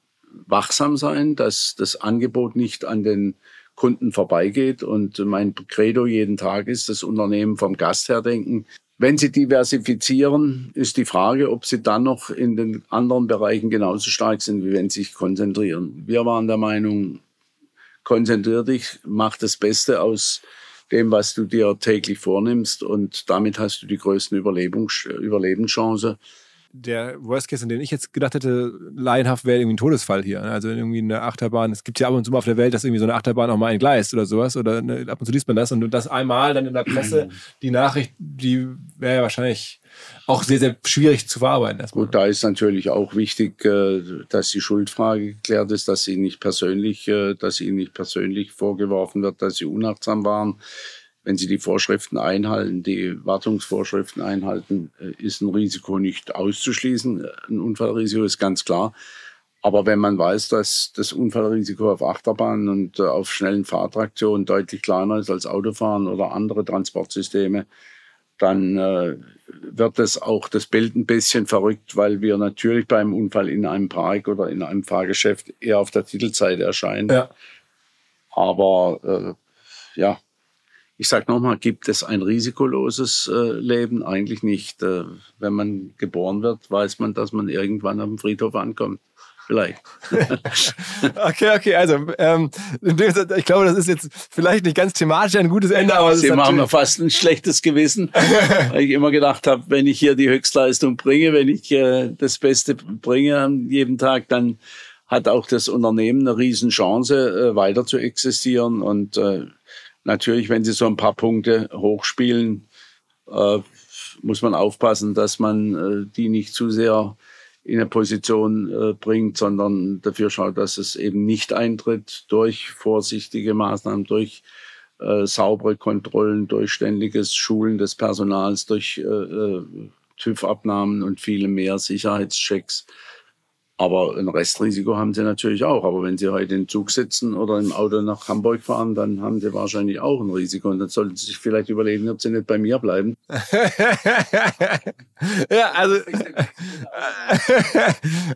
Speaker 2: wachsam sein, dass das Angebot nicht an den Kunden vorbeigeht. Und mein Credo jeden Tag ist, das Unternehmen vom Gast her denken. Wenn Sie diversifizieren, ist die Frage, ob Sie dann noch in den anderen Bereichen genauso stark sind, wie wenn Sie sich konzentrieren. Wir waren der Meinung, konzentrier dich, mach das Beste aus dem, was du dir täglich vornimmst und damit hast du die größten Überlebenschancen
Speaker 1: der Worst Case, an den ich jetzt gedacht hätte, laienhaft wäre irgendwie ein Todesfall hier. Ne? Also irgendwie eine Achterbahn. Es gibt ja ab und zu mal auf der Welt, dass irgendwie so eine Achterbahn auch mal entgleist oder sowas. Oder ne, ab und zu liest man das. Und das einmal dann in der Presse, die Nachricht, die wäre ja wahrscheinlich auch sehr, sehr schwierig zu verarbeiten.
Speaker 2: Erstmal. Gut, da ist natürlich auch wichtig, äh, dass die Schuldfrage geklärt ist, dass sie nicht persönlich, äh, dass ihnen nicht persönlich vorgeworfen wird, dass sie unachtsam waren wenn Sie die Vorschriften einhalten, die Wartungsvorschriften einhalten, äh, ist ein Risiko nicht auszuschließen. Ein Unfallrisiko ist ganz klar. Aber wenn man weiß, dass das Unfallrisiko auf Achterbahnen und äh, auf schnellen Fahrtraktionen deutlich kleiner ist als Autofahren oder andere Transportsysteme, dann äh, wird das auch das Bild ein bisschen verrückt, weil wir natürlich beim Unfall in einem Park oder in einem Fahrgeschäft eher auf der Titelseite erscheinen. Ja. Aber äh, ja, ich sage nochmal, gibt es ein risikoloses äh, Leben? Eigentlich nicht. Äh, wenn man geboren wird, weiß man, dass man irgendwann am Friedhof ankommt. Vielleicht.
Speaker 1: okay, okay, also ähm, ich glaube, das ist jetzt vielleicht nicht ganz thematisch ein gutes Ende, aber
Speaker 2: Sie machen mir fast ein schlechtes Gewissen, weil ich immer gedacht habe, wenn ich hier die Höchstleistung bringe, wenn ich äh, das Beste bringe an jedem Tag, dann hat auch das Unternehmen eine Riesenchance, äh, weiter zu existieren und äh, Natürlich, wenn sie so ein paar Punkte hochspielen, äh, muss man aufpassen, dass man äh, die nicht zu sehr in eine Position äh, bringt, sondern dafür schaut, dass es eben nicht eintritt durch vorsichtige Maßnahmen, durch äh, saubere Kontrollen, durch ständiges Schulen des Personals, durch äh, äh TÜV-Abnahmen und viele mehr Sicherheitschecks. Aber ein Restrisiko haben sie natürlich auch. Aber wenn sie heute im Zug sitzen oder im Auto nach Hamburg fahren, dann haben sie wahrscheinlich auch ein Risiko. Und dann sollten sie sich vielleicht überlegen, ob sie nicht bei mir bleiben.
Speaker 1: ja, also,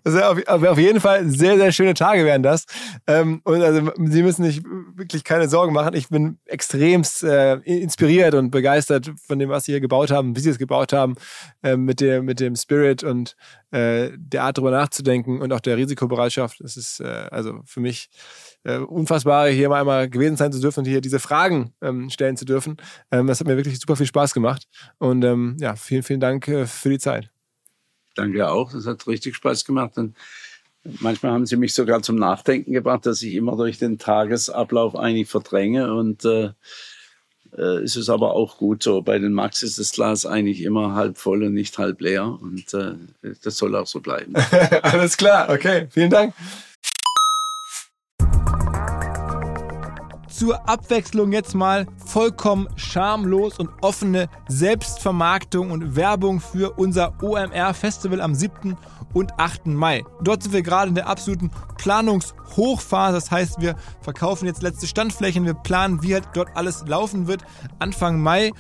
Speaker 1: also auf, jeden Fall sehr, sehr schöne Tage werden das. Ähm, und also Sie müssen sich wirklich keine Sorgen machen. Ich bin extremst äh, inspiriert und begeistert von dem, was Sie hier gebaut haben, wie Sie es gebaut haben, äh, mit, dem, mit dem Spirit und äh, der Art darüber nachzudenken und auch der Risikobereitschaft. Es ist äh, also für mich äh, unfassbar, hier mal einmal gewesen sein zu dürfen und hier diese Fragen ähm, stellen zu dürfen. Ähm, das hat mir wirklich super viel Spaß gemacht. Und ähm, ja, vielen, vielen Dank äh, für die Zeit.
Speaker 2: Danke auch. Das hat richtig Spaß gemacht. Und manchmal haben Sie mich sogar zum Nachdenken gebracht, dass ich immer durch den Tagesablauf eigentlich verdränge und äh, äh, ist es aber auch gut so. Bei den Max ist das Glas eigentlich immer halb voll und nicht halb leer. Und äh, das soll auch so bleiben.
Speaker 1: Alles klar, okay, vielen Dank. Zur Abwechslung jetzt mal vollkommen schamlos und offene Selbstvermarktung und Werbung für unser OMR Festival am 7 und 8. Mai. Dort sind wir gerade in der absoluten Planungshochphase. Das heißt, wir verkaufen jetzt letzte Standflächen, wir planen, wie halt dort alles laufen wird Anfang Mai.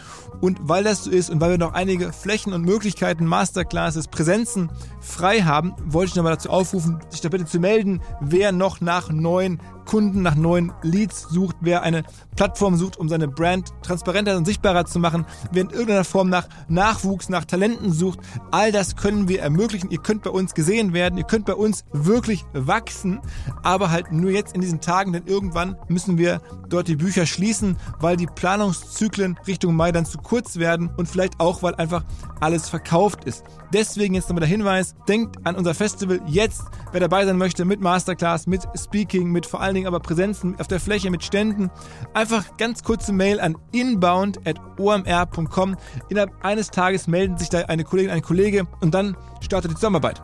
Speaker 1: Und weil das so ist und weil wir noch einige Flächen und Möglichkeiten, Masterclasses, Präsenzen frei haben, wollte ich nochmal dazu aufrufen, sich da bitte zu melden, wer noch nach neuen Kunden, nach neuen Leads sucht, wer eine Plattform sucht, um seine Brand transparenter und sichtbarer zu machen, wer in irgendeiner Form nach Nachwuchs, nach Talenten sucht. All das können wir ermöglichen. Ihr könnt bei uns gesehen werden, ihr könnt bei uns wirklich wachsen, aber halt nur jetzt in diesen Tagen, denn irgendwann müssen wir dort die Bücher schließen, weil die Planungszyklen Richtung Mai dann zu kurz werden und vielleicht auch, weil einfach alles verkauft ist. Deswegen jetzt nochmal der Hinweis, denkt an unser Festival jetzt, wer dabei sein möchte mit Masterclass, mit Speaking, mit vor allen Dingen aber Präsenzen auf der Fläche, mit Ständen. Einfach ganz kurze Mail an inbound.omr.com. Innerhalb eines Tages melden sich da eine Kollegin, ein Kollege und dann startet die Zusammenarbeit.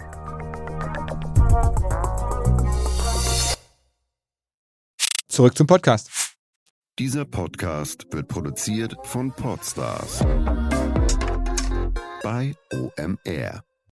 Speaker 1: Zurück zum Podcast.
Speaker 3: Dieser Podcast wird produziert von Podstars bei OMR.